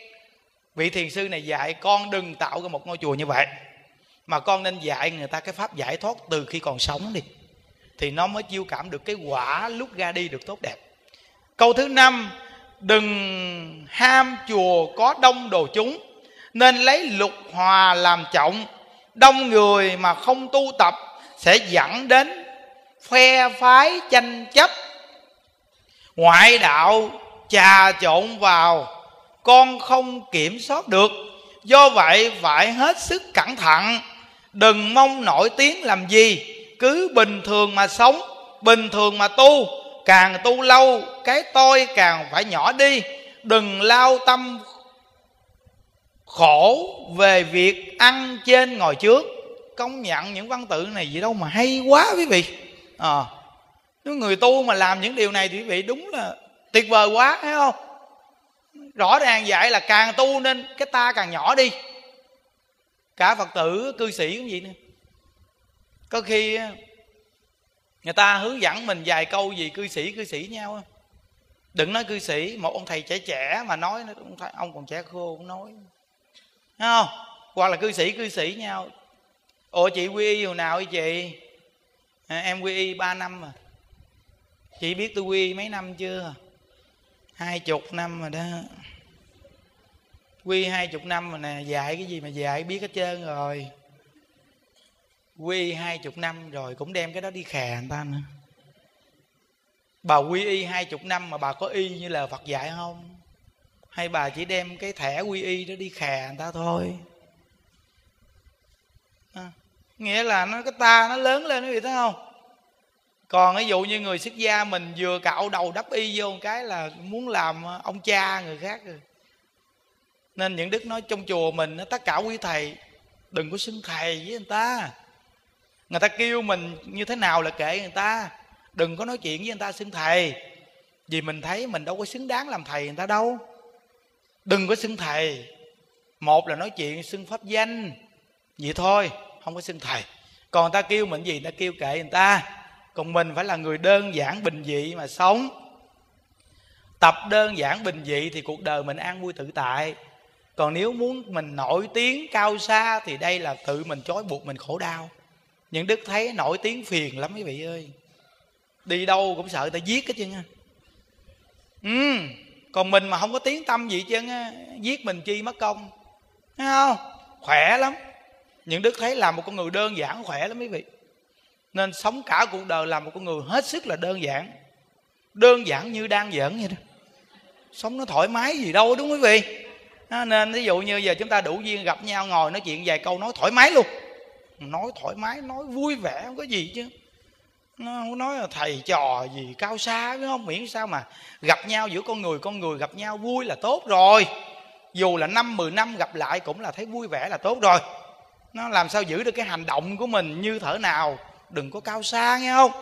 vị thiền sư này dạy con đừng tạo ra một ngôi chùa như vậy. Mà con nên dạy người ta cái pháp giải thoát từ khi còn sống đi. Thì nó mới chiêu cảm được cái quả lúc ra đi được tốt đẹp. Câu thứ năm, đừng ham chùa có đông đồ chúng, nên lấy lục hòa làm trọng. Đông người mà không tu tập sẽ dẫn đến phe phái tranh chấp. Ngoại đạo trà trộn vào, con không kiểm soát được. Do vậy, phải hết sức cẩn thận. Đừng mong nổi tiếng làm gì, cứ bình thường mà sống, bình thường mà tu. Càng tu lâu, cái tôi càng phải nhỏ đi. Đừng lao tâm khổ về việc ăn trên ngồi trước. Công nhận những văn tự này gì đâu mà hay quá quý vị à, nếu người tu mà làm những điều này thì quý vị đúng là tuyệt vời quá thấy không? Rõ ràng dạy là càng tu nên cái ta càng nhỏ đi. Cả phật tử cư sĩ cũng vậy nè có khi người ta hướng dẫn mình vài câu gì cư sĩ cư sĩ nhau đừng nói cư sĩ một ông thầy trẻ trẻ mà nói ông, thầy, ông còn trẻ khô cũng nói. Thấy không? Hoặc là cư sĩ cư sĩ nhau. Ủa chị quy y hồi nào vậy chị? À, em quy y ba năm mà. Chị biết tôi quy mấy năm chưa? Hai chục năm rồi đó. Quy hai chục năm rồi nè dạy cái gì mà dạy biết hết trơn rồi. Quy hai chục năm rồi cũng đem cái đó đi khè người ta nữa. Bà quy y hai chục năm mà bà có y như là phật dạy không? Hay bà chỉ đem cái thẻ quy y đó đi khè người ta thôi? Nghĩa là nó, cái ta nó lớn lên quý vị thấy không? Còn ví dụ như người xuất gia mình vừa cạo đầu đắp y vô một cái là muốn làm ông cha người khác rồi. Nên những đức nói trong chùa mình tất cả quý thầy, đừng có xưng thầy với người ta. Người ta kêu mình như thế nào là kệ người ta. Đừng có nói chuyện với người ta xưng thầy. Vì mình thấy mình đâu có xứng đáng làm thầy người ta đâu. Đừng có xưng thầy. Một là nói chuyện xưng pháp danh. Vậy thôi không có xưng thầy. Còn người ta kêu mình gì, người ta kêu kệ người ta. Còn mình phải là người đơn giản bình dị mà sống. Tập đơn giản bình dị thì cuộc đời mình an vui tự tại. Còn nếu muốn mình nổi tiếng cao xa thì đây là tự mình trói buộc mình khổ đau. Những đức thấy nổi tiếng phiền lắm quý vị ơi. Đi đâu cũng sợ người ta giết hết chứ nha ừ còn mình mà không có tiếng tâm gì chứ giết mình chi mất công. Thấy không? Khỏe lắm những đức thấy làm một con người đơn giản khỏe lắm quý vị. Nên sống cả cuộc đời làm một con người hết sức là đơn giản. Đơn giản như đang giỡn vậy đó. Sống nó thoải mái gì đâu đúng quý vị? À, nên ví dụ như giờ chúng ta đủ duyên gặp nhau ngồi nói chuyện vài câu nói thoải mái luôn. Nói thoải mái nói vui vẻ không có gì chứ. Nó không nói là thầy trò gì cao xa phải không? Miễn sao mà gặp nhau giữa con người con người gặp nhau vui là tốt rồi. Dù là năm mười năm gặp lại cũng là thấy vui vẻ là tốt rồi nó làm sao giữ được cái hành động của mình như thở nào? Đừng có cao xa, nghe không?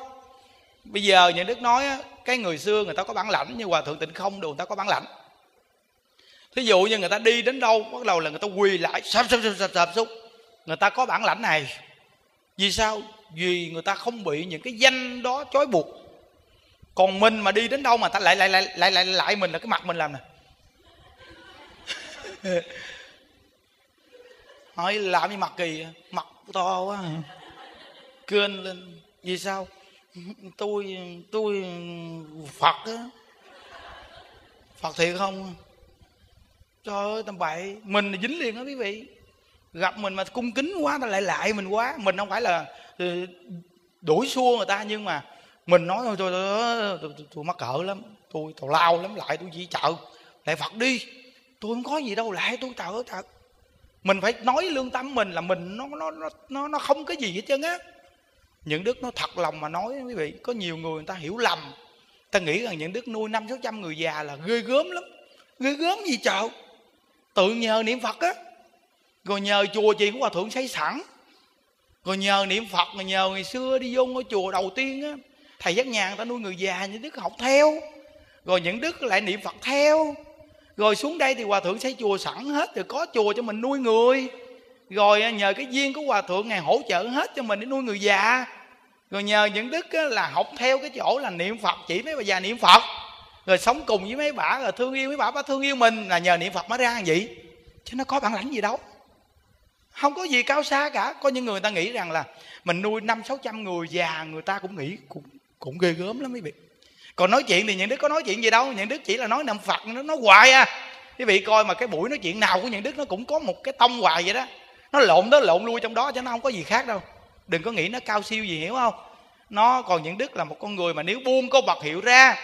Bây giờ những đức nói cái người xưa người ta có bản lãnh như hòa thượng tịnh không, đồ người ta có bản lãnh. Thí dụ như người ta đi đến đâu, bắt đầu là người ta quỳ lại, sập sập sập sập sập xuống người ta có bản lãnh này. Vì sao? Vì người ta không bị những cái danh đó trói buộc. Còn mình mà đi đến đâu mà ta lại lại lại lại lại lại mình là cái mặt mình làm nè. hỏi làm gì mặt kỳ mặt to quá. Kênh lên vì sao? Tôi tôi phật á. Phật thiệt không? Trời ơi tầm bậy. Mình dính liền đó quý vị. Gặp mình mà cung kính quá ta lại lại mình quá. Mình không phải là ừ, đuổi xua người ta nhưng mà mình nói thôi tôi, tôi, tôi, tôi, tôi mắc cỡ lắm. Tôi tào lao lắm lại tôi chỉ chợ. Lại phật đi. Tôi không có gì đâu lại tôi trời ơi thật mình phải nói lương tâm mình là mình nó nó nó nó, không có gì hết trơn á. Những đức nó thật lòng mà nói quý vị có nhiều người người ta hiểu lầm. Ta nghĩ rằng những đức nuôi năm sáu trăm người già là ghê gớm lắm. Ghê gớm gì chợ tự nhờ niệm phật á. Rồi nhờ chùa chị của hòa thượng xây sẵn. Rồi nhờ niệm phật rồi nhờ ngày xưa đi vô ngôi chùa đầu tiên á. Thầy giác nhà người ta nuôi người già những đức học theo. Rồi những đức lại niệm phật theo rồi xuống đây thì hòa thượng xây chùa sẵn hết rồi có chùa cho mình nuôi người. Rồi nhờ cái duyên của hòa thượng, ngài hỗ trợ hết cho mình để nuôi người già. Rồi nhờ những đức là học theo cái chỗ là niệm phật, chỉ mấy bà già niệm phật. Rồi sống cùng với mấy bà, rồi thương yêu mấy bà bà thương yêu mình, là nhờ niệm phật mới ra vậy. Chứ nó có bản lãnh gì đâu. Không có gì cao xa cả. Có những người ta nghĩ rằng là mình nuôi năm sáu trăm người, già người ta cũng nghĩ cũng cũng ghê gớm lắm mấy vị còn nói chuyện thì những đức có nói chuyện gì đâu, những đức chỉ là nói niệm phật, nó nói hoài à. Quý vị coi mà cái buổi nói chuyện nào của những đức nó cũng có một cái tông hoài vậy đó. Nó lộn đó lộn lui trong đó chứ nó không có gì khác đâu. Đừng có nghĩ nó cao siêu gì, hiểu không? Nó còn những đức là một con người mà nếu buông câu bật hiệu ra,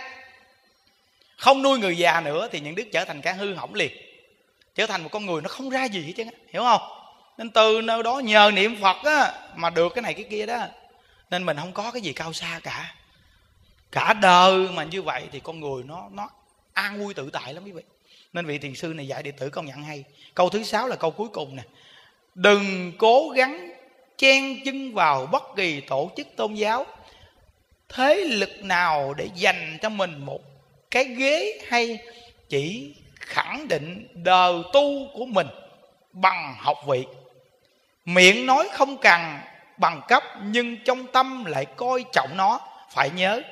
không nuôi người già nữa thì những đức trở thành cả hư hỏng liền. Trở thành một con người nó không ra gì hết chứ hiểu không? Nên từ nơi đó nhờ niệm phật á mà được cái này cái kia đó. Nên mình không có cái gì cao xa cả cả đời mà như vậy thì con người nó nó an vui tự tại lắm quý vị. Nên vị thiền sư này dạy đệ tử công nhận hay. Câu thứ sáu là câu cuối cùng nè. Đừng cố gắng chen chân vào bất kỳ tổ chức tôn giáo. Thế lực nào để dành cho mình một cái ghế hay chỉ khẳng định đời tu của mình bằng học vị? Miệng nói không cần bằng cấp nhưng trong tâm lại coi trọng nó. Phải nhớ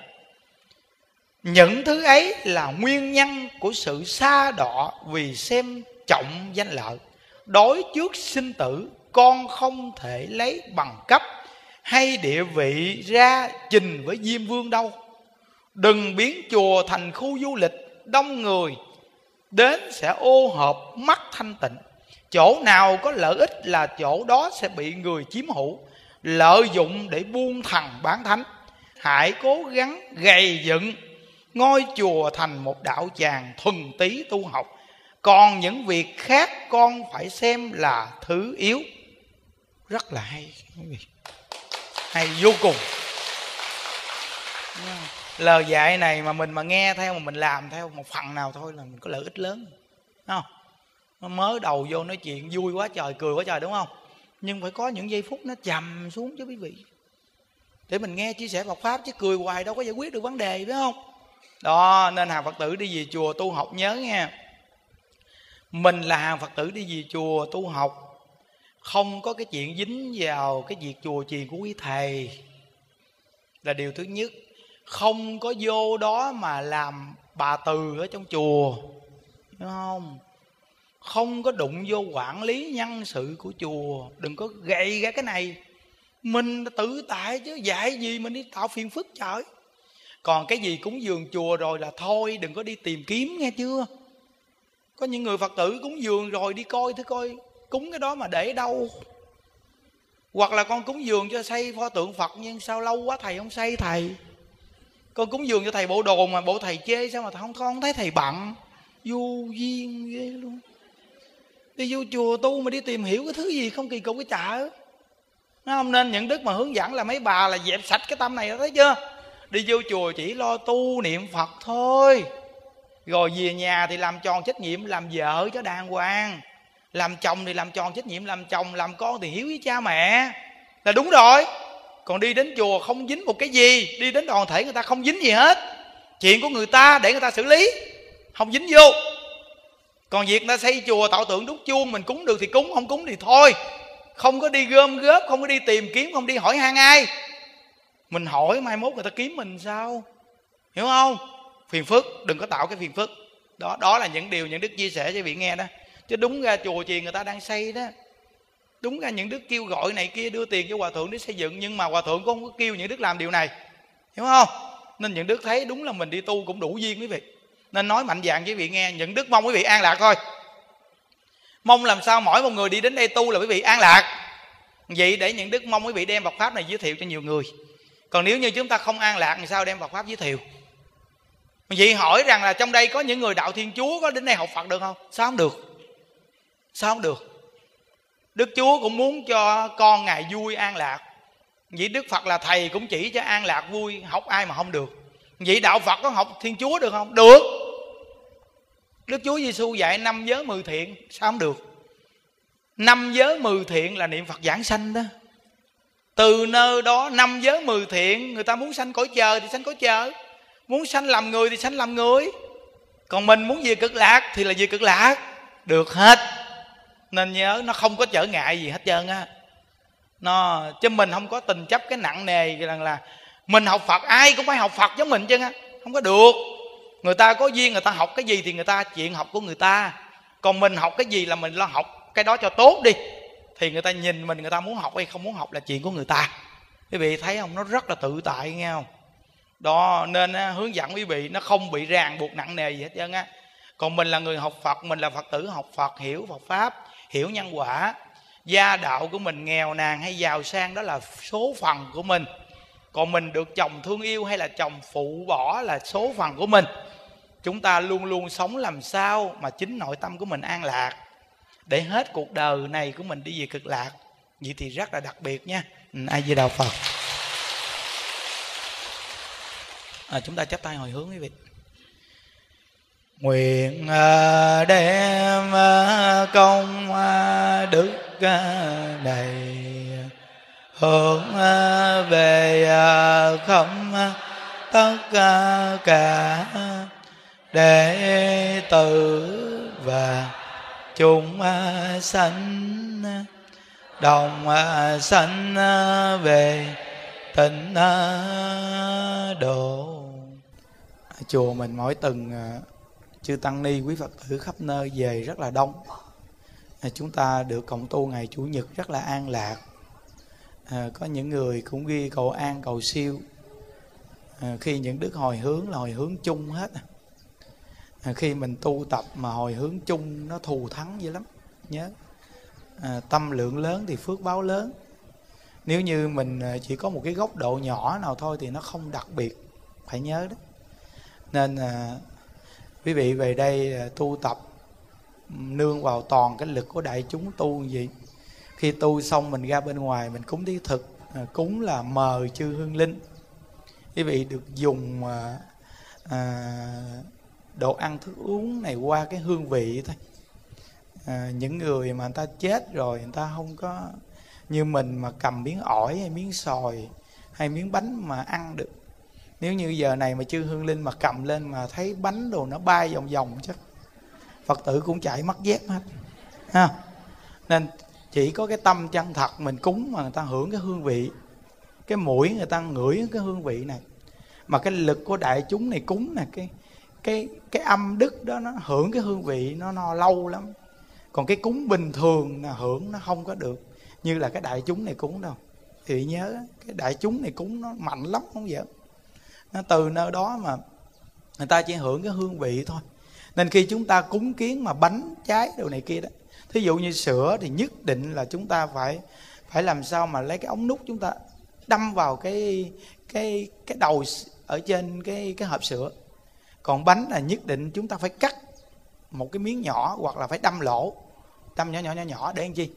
những thứ ấy là nguyên nhân của sự xa đọ vì xem trọng danh lợi. Đối trước sinh tử, con không thể lấy bằng cấp hay địa vị ra trình với diêm vương đâu. Đừng biến chùa thành khu du lịch, đông người, đến sẽ ô hợp mắt thanh tịnh. Chỗ nào có lợi ích là chỗ đó sẽ bị người chiếm hữu, lợi dụng để buông thằng bán thánh. Hãy cố gắng gầy dựng ngôi chùa thành một đạo tràng thuần tí tu học. Còn những việc khác con phải xem là thứ yếu. Rất là hay hay vô cùng. Lời dạy này mà mình mà nghe theo mà mình làm theo một phần nào thôi là mình có lợi ích lớn. Không? Nó mới đầu vô nói chuyện vui quá trời cười quá trời đúng không? Nhưng phải có những giây phút nó trầm xuống chứ quý vị. Để mình nghe chia sẻ Phật pháp chứ cười hoài đâu có giải quyết được vấn đề phải không đó, nên hàng phật tử đi về chùa tu học nhớ nha. Mình là hàng phật tử đi về chùa tu học. Không có cái chuyện dính vào cái việc chùa chiền của quý thầy là điều thứ nhất. Không có vô đó mà làm bà từ ở trong chùa đúng không? Không có đụng vô quản lý nhân sự của chùa. Đừng có gậy ra cái này. Mình tự tại chứ, dạy gì mình đi tạo phiền phức trời? Còn cái gì cúng dường chùa rồi là thôi, đừng có đi tìm kiếm, nghe chưa? Có những người phật tử cúng dường rồi đi coi thứ coi, cúng cái đó mà để đâu? Hoặc là con cúng dường cho xây pho tượng phật, nhưng sao lâu quá thầy không xây thầy? Con cúng dường cho thầy bộ đồ mà bộ thầy chê, sao mà không không thấy thầy bận? Vô duyên ghê luôn. Đi vô chùa tu mà đi tìm hiểu cái thứ gì không kỳ cục cái chợ nó không nên những đức mà hướng dẫn là mấy bà là dẹp sạch cái tâm này thấy chưa? Đi vô chùa chỉ lo tu niệm phật thôi. Rồi về nhà thì làm tròn trách nhiệm làm vợ cho đàng hoàng. Làm chồng thì làm tròn trách nhiệm làm chồng, làm con thì hiếu với cha mẹ. Là đúng rồi. Còn đi đến chùa không dính một cái gì. Đi đến đoàn thể người ta không dính gì hết. Chuyện của người ta để người ta xử lý. Không dính vô. Còn việc ta xây chùa tạo tượng đúc chuông mình cúng được thì cúng, không cúng thì thôi. Không có đi gom góp, không có đi tìm kiếm, không đi hỏi han ai mình hỏi mai mốt người ta kiếm mình sao? Hiểu không? Phiền phức, đừng có tạo cái phiền phức. Đó đó là những điều những đức chia sẻ cho vị nghe đó. Chứ đúng ra chùa chiền người ta đang xây đó. Đúng ra những đức kêu gọi này kia đưa tiền cho hòa thượng để xây dựng, nhưng mà hòa thượng cũng không có kêu những đức làm điều này. Hiểu không? Nên những đức thấy đúng là mình đi tu cũng đủ duyên quý vị. Nên nói mạnh dạng với vị nghe, những đức mong quý vị an lạc thôi. Mong làm sao mỗi một người đi đến đây tu là quý vị an lạc. Vậy để những đức mong quý vị đem Phật pháp này giới thiệu cho nhiều người còn nếu như chúng ta không an lạc thì sao đem Phật pháp giới thiệu? Vậy hỏi rằng là trong đây có những người đạo thiên chúa có đến đây học Phật được không? Sao không được? Sao không được? Đức Chúa cũng muốn cho con Ngài vui an lạc. Vậy Đức Phật là thầy cũng chỉ cho an lạc vui, Học ai mà không được. Vậy đạo Phật có học Thiên Chúa được không? Được. Đức Chúa Giêsu dạy năm giới mười thiện, Sao không được? Năm giới mười thiện là niệm Phật giảng sanh đó. Từ nơi đó năm giới mười thiện, Người ta muốn sanh cõi chờ thì sanh cõi chờ. Muốn sanh làm người thì sanh làm người. Còn mình muốn về cực lạc Thì là về cực lạc. Được hết. Nên nhớ, nó không có trở ngại gì hết trơn á. Nó, chứ mình không có tình chấp cái nặng nề rằng là mình học phật, ai cũng phải học phật giống mình chứ á. Không có được. Người ta có duyên, người ta học cái gì thì người ta, chuyện học của người ta. Còn mình học cái gì là mình lo học cái đó cho tốt đi thì người ta nhìn mình, người ta muốn học hay không muốn học là chuyện của người ta. Quý vị thấy không? Nó rất là tự tại, nghe không? Đó, nên hướng dẫn quý vị, nó không bị ràng buộc nặng nề gì hết trơn á. Còn mình là người học phật, mình là phật tử, học phật, hiểu phật pháp, hiểu nhân quả. Gia đạo của mình nghèo nàn hay giàu sang, đó là số phần của mình. Còn mình được chồng thương yêu hay là chồng phụ bỏ là số phần của mình. Chúng ta luôn luôn sống làm sao mà chính nội tâm của mình an lạc để hết cuộc đời này của mình đi về cực lạc. Vậy thì rất là đặc biệt nha. Ừ, ai về đạo phật? À, chúng ta chắp tay hồi hướng quý vị. Nguyện à, đem à, công à, đức này hướng về không tất cả đệ tử và chúng à, sanh đồng à, sanh à, về tịnh độ. Chùa mình mỗi tuần chư tăng ni quý phật tử khắp nơi về rất là đông. Chúng ta được cộng tu ngày chủ nhật rất là an lạc. À, có những người cũng ghi cầu an cầu siêu. À, khi những đức hồi hướng là hồi hướng chung hết à, khi mình tu tập mà hồi hướng chung nó thù thắng dữ lắm nhớ. À, tâm lượng lớn thì phước báo lớn. Nếu như mình à, chỉ có một cái góc độ nhỏ nào thôi thì nó không đặc biệt phải nhớ đó. Nên à, quý vị về đây à, tu tập nương vào toàn cái lực của đại chúng tu gì? Khi tu xong mình ra bên ngoài mình cúng thí thực à, cúng là mời chư hương linh. Quý vị được dùng à, à, đồ ăn thức uống này qua cái hương vị thôi. À, những người mà người ta chết rồi người ta không có như mình mà cầm miếng ỏi hay miếng sòi hay miếng bánh mà ăn được. Nếu như giờ này mà chư hương linh mà cầm lên mà thấy bánh đồ nó bay vòng vòng chắc phật tử cũng chạy mất dép hết ha. Nên chỉ có cái tâm chân thật mình cúng mà người ta hưởng cái hương vị cái mũi người ta ngửi cái hương vị này. Mà cái lực của đại chúng này cúng nè cái cái cái âm đức đó nó hưởng cái hương vị nó no lâu lắm. Còn cái cúng bình thường là hưởng nó không có được. Như là cái đại chúng này cúng đâu. Thì nhớ, cái đại chúng này cúng nó mạnh lắm, không vậy? Nó từ nơi đó mà người ta chỉ hưởng cái hương vị thôi. Nên khi chúng ta cúng kiến mà bánh, trái đồ này kia đó, thí dụ như sữa thì nhất định là chúng ta phải phải làm sao mà lấy cái ống nút chúng ta đâm vào cái cái cái đầu ở trên cái cái hộp sữa còn bánh là nhất định chúng ta phải cắt một cái miếng nhỏ hoặc là phải đâm lỗ. Đâm nhỏ nhỏ nhỏ nhỏ để làm chi?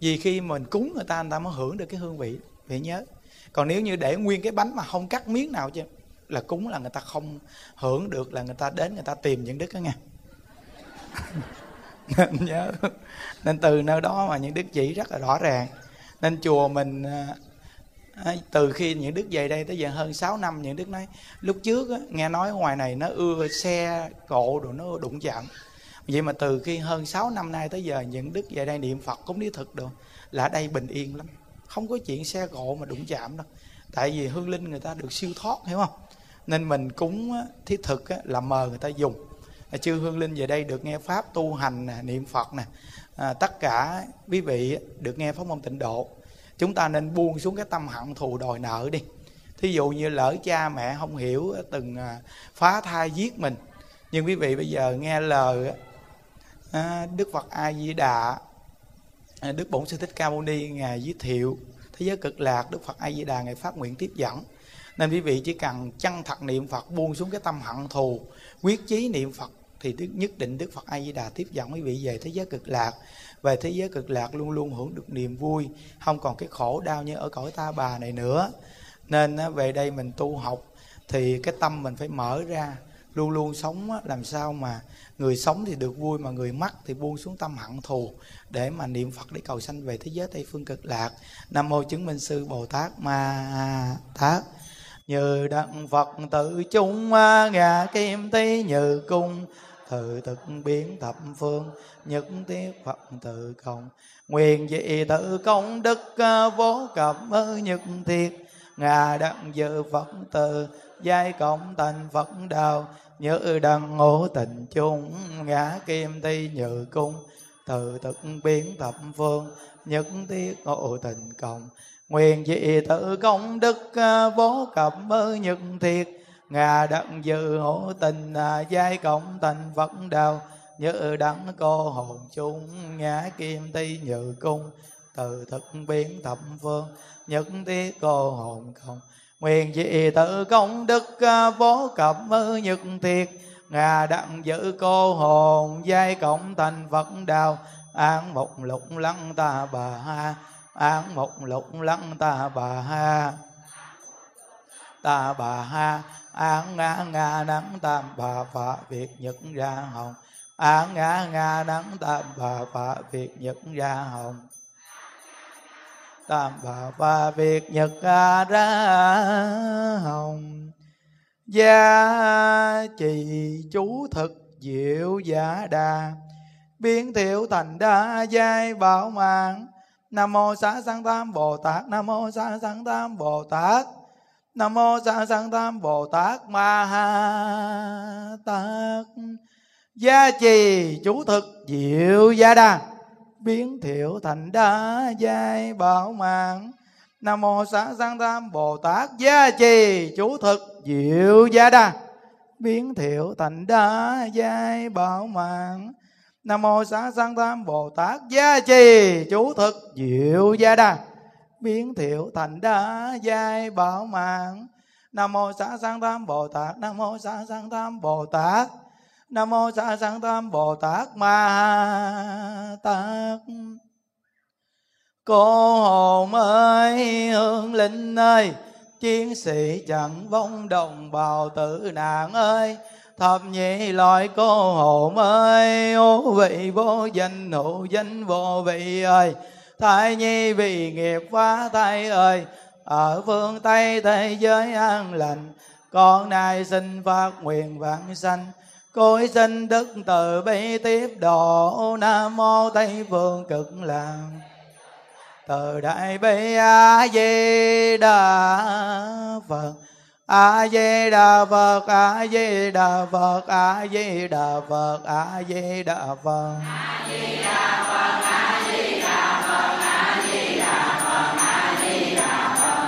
Vì khi mình cúng người ta người ta mới hưởng được cái hương vị phải nhớ. Còn nếu như để nguyên cái bánh mà không cắt miếng nào chứ, là cúng là người ta không hưởng được, là người ta đến người ta tìm những đức đó nha. Nên nhớ. Nên từ nơi đó mà những đức chỉ rất là rõ ràng. Nên chùa mình à, à, từ khi những đức về đây tới giờ hơn 6 năm những đức nói lúc trước á, nghe nói ngoài này nó ưa xe cộ rồi nó đụng chạm. Vậy mà từ khi hơn 6 năm nay tới giờ những đức về đây niệm phật cúng đi thực được là đây bình yên lắm. Không có chuyện xe cộ mà đụng chạm đâu. Tại vì hương linh người ta được siêu thoát hiểu không? Nên mình cúng thiết thực là mời người ta dùng. À, chư hương linh về đây được nghe pháp tu hành niệm phật nè. À, tất cả quý vị được nghe pháp môn tịnh độ chúng ta nên buông xuống cái tâm hận thù đòi nợ đi. Thí dụ như lỡ cha mẹ không hiểu từng à, phá thai giết mình. Nhưng quý vị bây giờ nghe lời à, đức phật a di đà à, đức bổn sư thích ca mâu ni, ngài giới thiệu thế giới cực lạc, đức phật a di đà ngài phát nguyện tiếp dẫn. Nên quý vị chỉ cần chân thật niệm phật, buông xuống cái tâm hận thù, quyết chí niệm phật thì đức nhất định đức phật a di đà tiếp dẫn quý vị về thế giới cực lạc. Về thế giới cực lạc luôn luôn hưởng được niềm vui, không còn cái khổ đau như ở cõi ta bà này nữa. Nên về đây mình tu học thì cái tâm mình phải mở ra, luôn luôn sống làm sao mà người sống thì được vui mà người mất thì buông xuống tâm hận thù để mà niệm phật để cầu sanh về thế giới tây phương cực lạc. Nam mô chứng minh sư bồ tát ma tát. Như đặng phật tự chung ngà kim tí như cung thự thực biến thập phương, nhất tiết phật tự cộng. Nguyện dị tự công đức à, vô cập nhất thiết. Ngà đặng dự phật tự giai cộng thành phật đạo nhớ đăng ngộ tình chung, ngã kim thi nhự cung. Từ thực biến thập phương, nhất tiết ngộ tình cộng. Nguyện dị tự công đức à, vô cập nhất thiết ngà đặng dự hữu tình à, giai cộng thành phật đạo nhớ đắng cô hồn chung ngã kim ti nhự cung. Từ thực biến thập phương, nhất tiết cô hồn không. Nguyện dị tự công đức vô cập nhất thiệt. Ngà đặng giữ cô hồn, giai cộng thành phật đạo an một lục lăng ta bà ha an một lục lăng ta bà ha ta bà ha an nga nga nắng tam bà phạ việt nhật ra hồng. An nga nga nắng tam bà phạ việt nhật ra hồng. Tam bà phạ việt nhật ra hồng. Gia trì chú thực diệu giả đà biến thiệu thành đa giai bảo mạng. Nam mô xá sanh tam bồ tát, nam mô xá sanh tam bồ tát nam mô xá sanh tam bồ tát ma ha tát gia trì chú thực diệu gia đa biến thiệu thành đa giai bảo mạng. Nam mô xá sanh tam bồ tát gia trì chú thực diệu gia đa biến thiệu thành đa giai bảo mạng. Nam mô xá sanh tam bồ tát gia trì chú thực diệu gia đa biến thiệu thành đa giai bảo mạng. Nam mô xã sang tam bồ tát, nam mô xã sang tam bồ tát, nam mô xã sang tam bồ tát ma tát. Cô hồn ơi, hương linh ơi, chiến sĩ chẳng vong đồng bào tử nạn ơi. Thập nhị loại cô hồn ơi, ô vị vô danh, hữu danh vô vị ơi thai nhi vì nghiệp phá thai ơi ở phương tây thế giới an lành. Con nay xin phát nguyện vãng sanh. Cối sinh đức từ bi tiếp độ, nam mô tây phương cực lạc. Từ đại bi a di đà phật. A di đà phật, a di đà phật, a di đà phật, a di đà phật. a di đà phật a di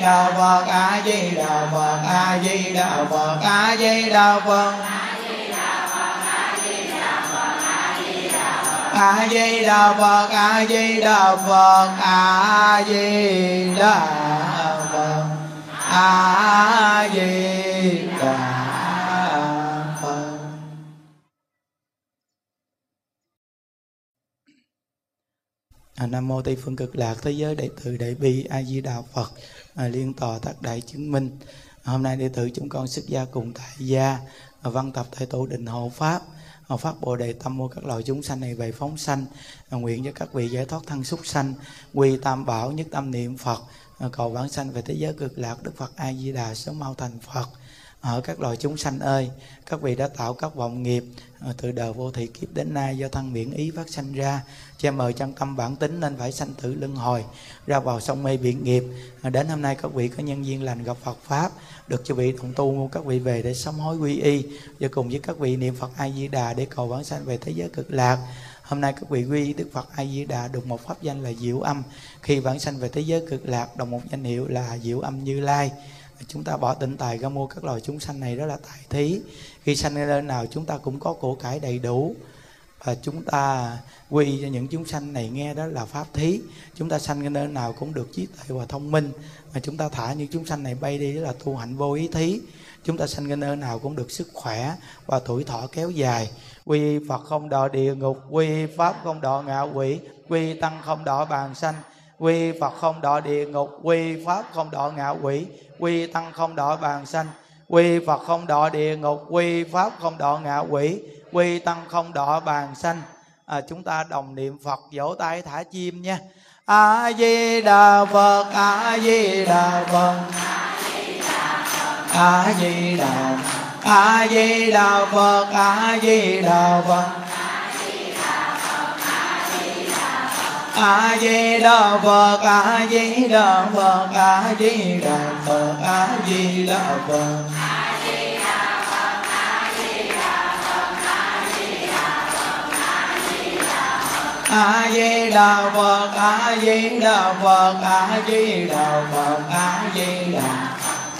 đà phật, a di đà phật, a di đà phật, a di đà phật. A di đà phật, a di đà phật, a di đà phật, a di đà phật. À, Nam mô tây phương cực lạc thế giới đệ tử đại bi a di đà phật à, liên tòa tác đại chứng minh. À, hôm nay đệ tử chúng con xuất gia cùng tại gia à, văn tập tại tổ định hộ pháp. À, phát bồ đề tâm mua các loài chúng sanh này về phóng sanh à, nguyện cho các vị giải thoát thân súc sanh quy tam bảo nhất tâm niệm phật à, cầu vãng sanh về thế giới cực lạc đức phật a di đà sớm mau thành phật. Ở các loài chúng sanh ơi các vị đã tạo các vọng nghiệp à, từ đời vô thị kiếp đến nay do thân miễn ý phát sanh ra che mờ chân tâm bản tính nên phải sanh tử luân hồi, ra vào sông mê biển nghiệp. Đến hôm nay các vị có nhân duyên lành gặp Phật pháp, được cho vị đồng tu các vị về để sống hối quy y, và cùng với các vị niệm Phật A Di Đà để cầu vãng sanh về thế giới cực lạc. Hôm nay các vị quy đức phật a di đà được một pháp danh là diệu âm. Khi vãng sanh về thế giới cực lạc, đồng một danh hiệu là diệu âm như lai. Chúng ta bỏ tịnh tài ra mua các loài chúng sanh này đó là tài thí. Khi sanh lên nào, chúng ta cũng có của cải đầy đủ và chúng ta quy cho những chúng sanh này nghe đó là pháp thí. Chúng ta sanh nơi nào cũng được trí tuệ và thông minh. Mà chúng ta thả những chúng sanh này bay đi đó là tu hạnh vô ý thí. Chúng ta sanh nơi nào cũng được sức khỏe và tuổi thọ kéo dài. Quy phật không đọa địa ngục, quy pháp không đọa ngạ quỷ, quy tăng không đọa bàn sanh, quy phật không đọa địa ngục, quy pháp không đọa ngạ quỷ, quy tăng không đọa bàn sanh, quy phật không đọa địa ngục, quy pháp không đọa ngạ quỷ quy tăng không đọ bàn sanh à, chúng ta đồng niệm phật vỗ tay thả chim nha. A di đà phật. A di đà phật. A di đà a di đà phật a di đà phật. A di đà phật a di đà phật. A di đà phật a di đà phật. A di đà phật a di đà phật a di đà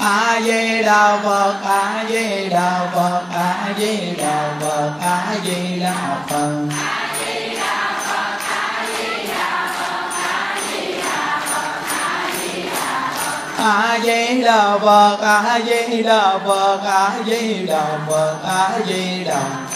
a di đà phật a di đà phật a di đà phật a di đà phật a di đà phật a di đà phật a di đà phật a di đà phật a di đà phật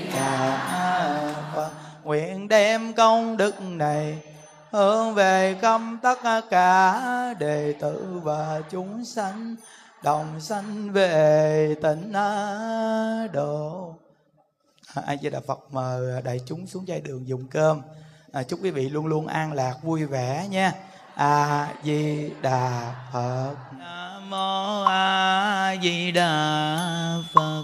nguyện đem công đức này hướng về khắp tất cả đệ tử và chúng sanh đồng sanh về tịnh độ. À, a di đà phật mời đại chúng xuống giai đường dùng cơm? À, chúc quý vị luôn luôn an lạc vui vẻ nha. A di đà phật. Nam mô a di đà phật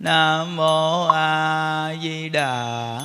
nam mô a di đà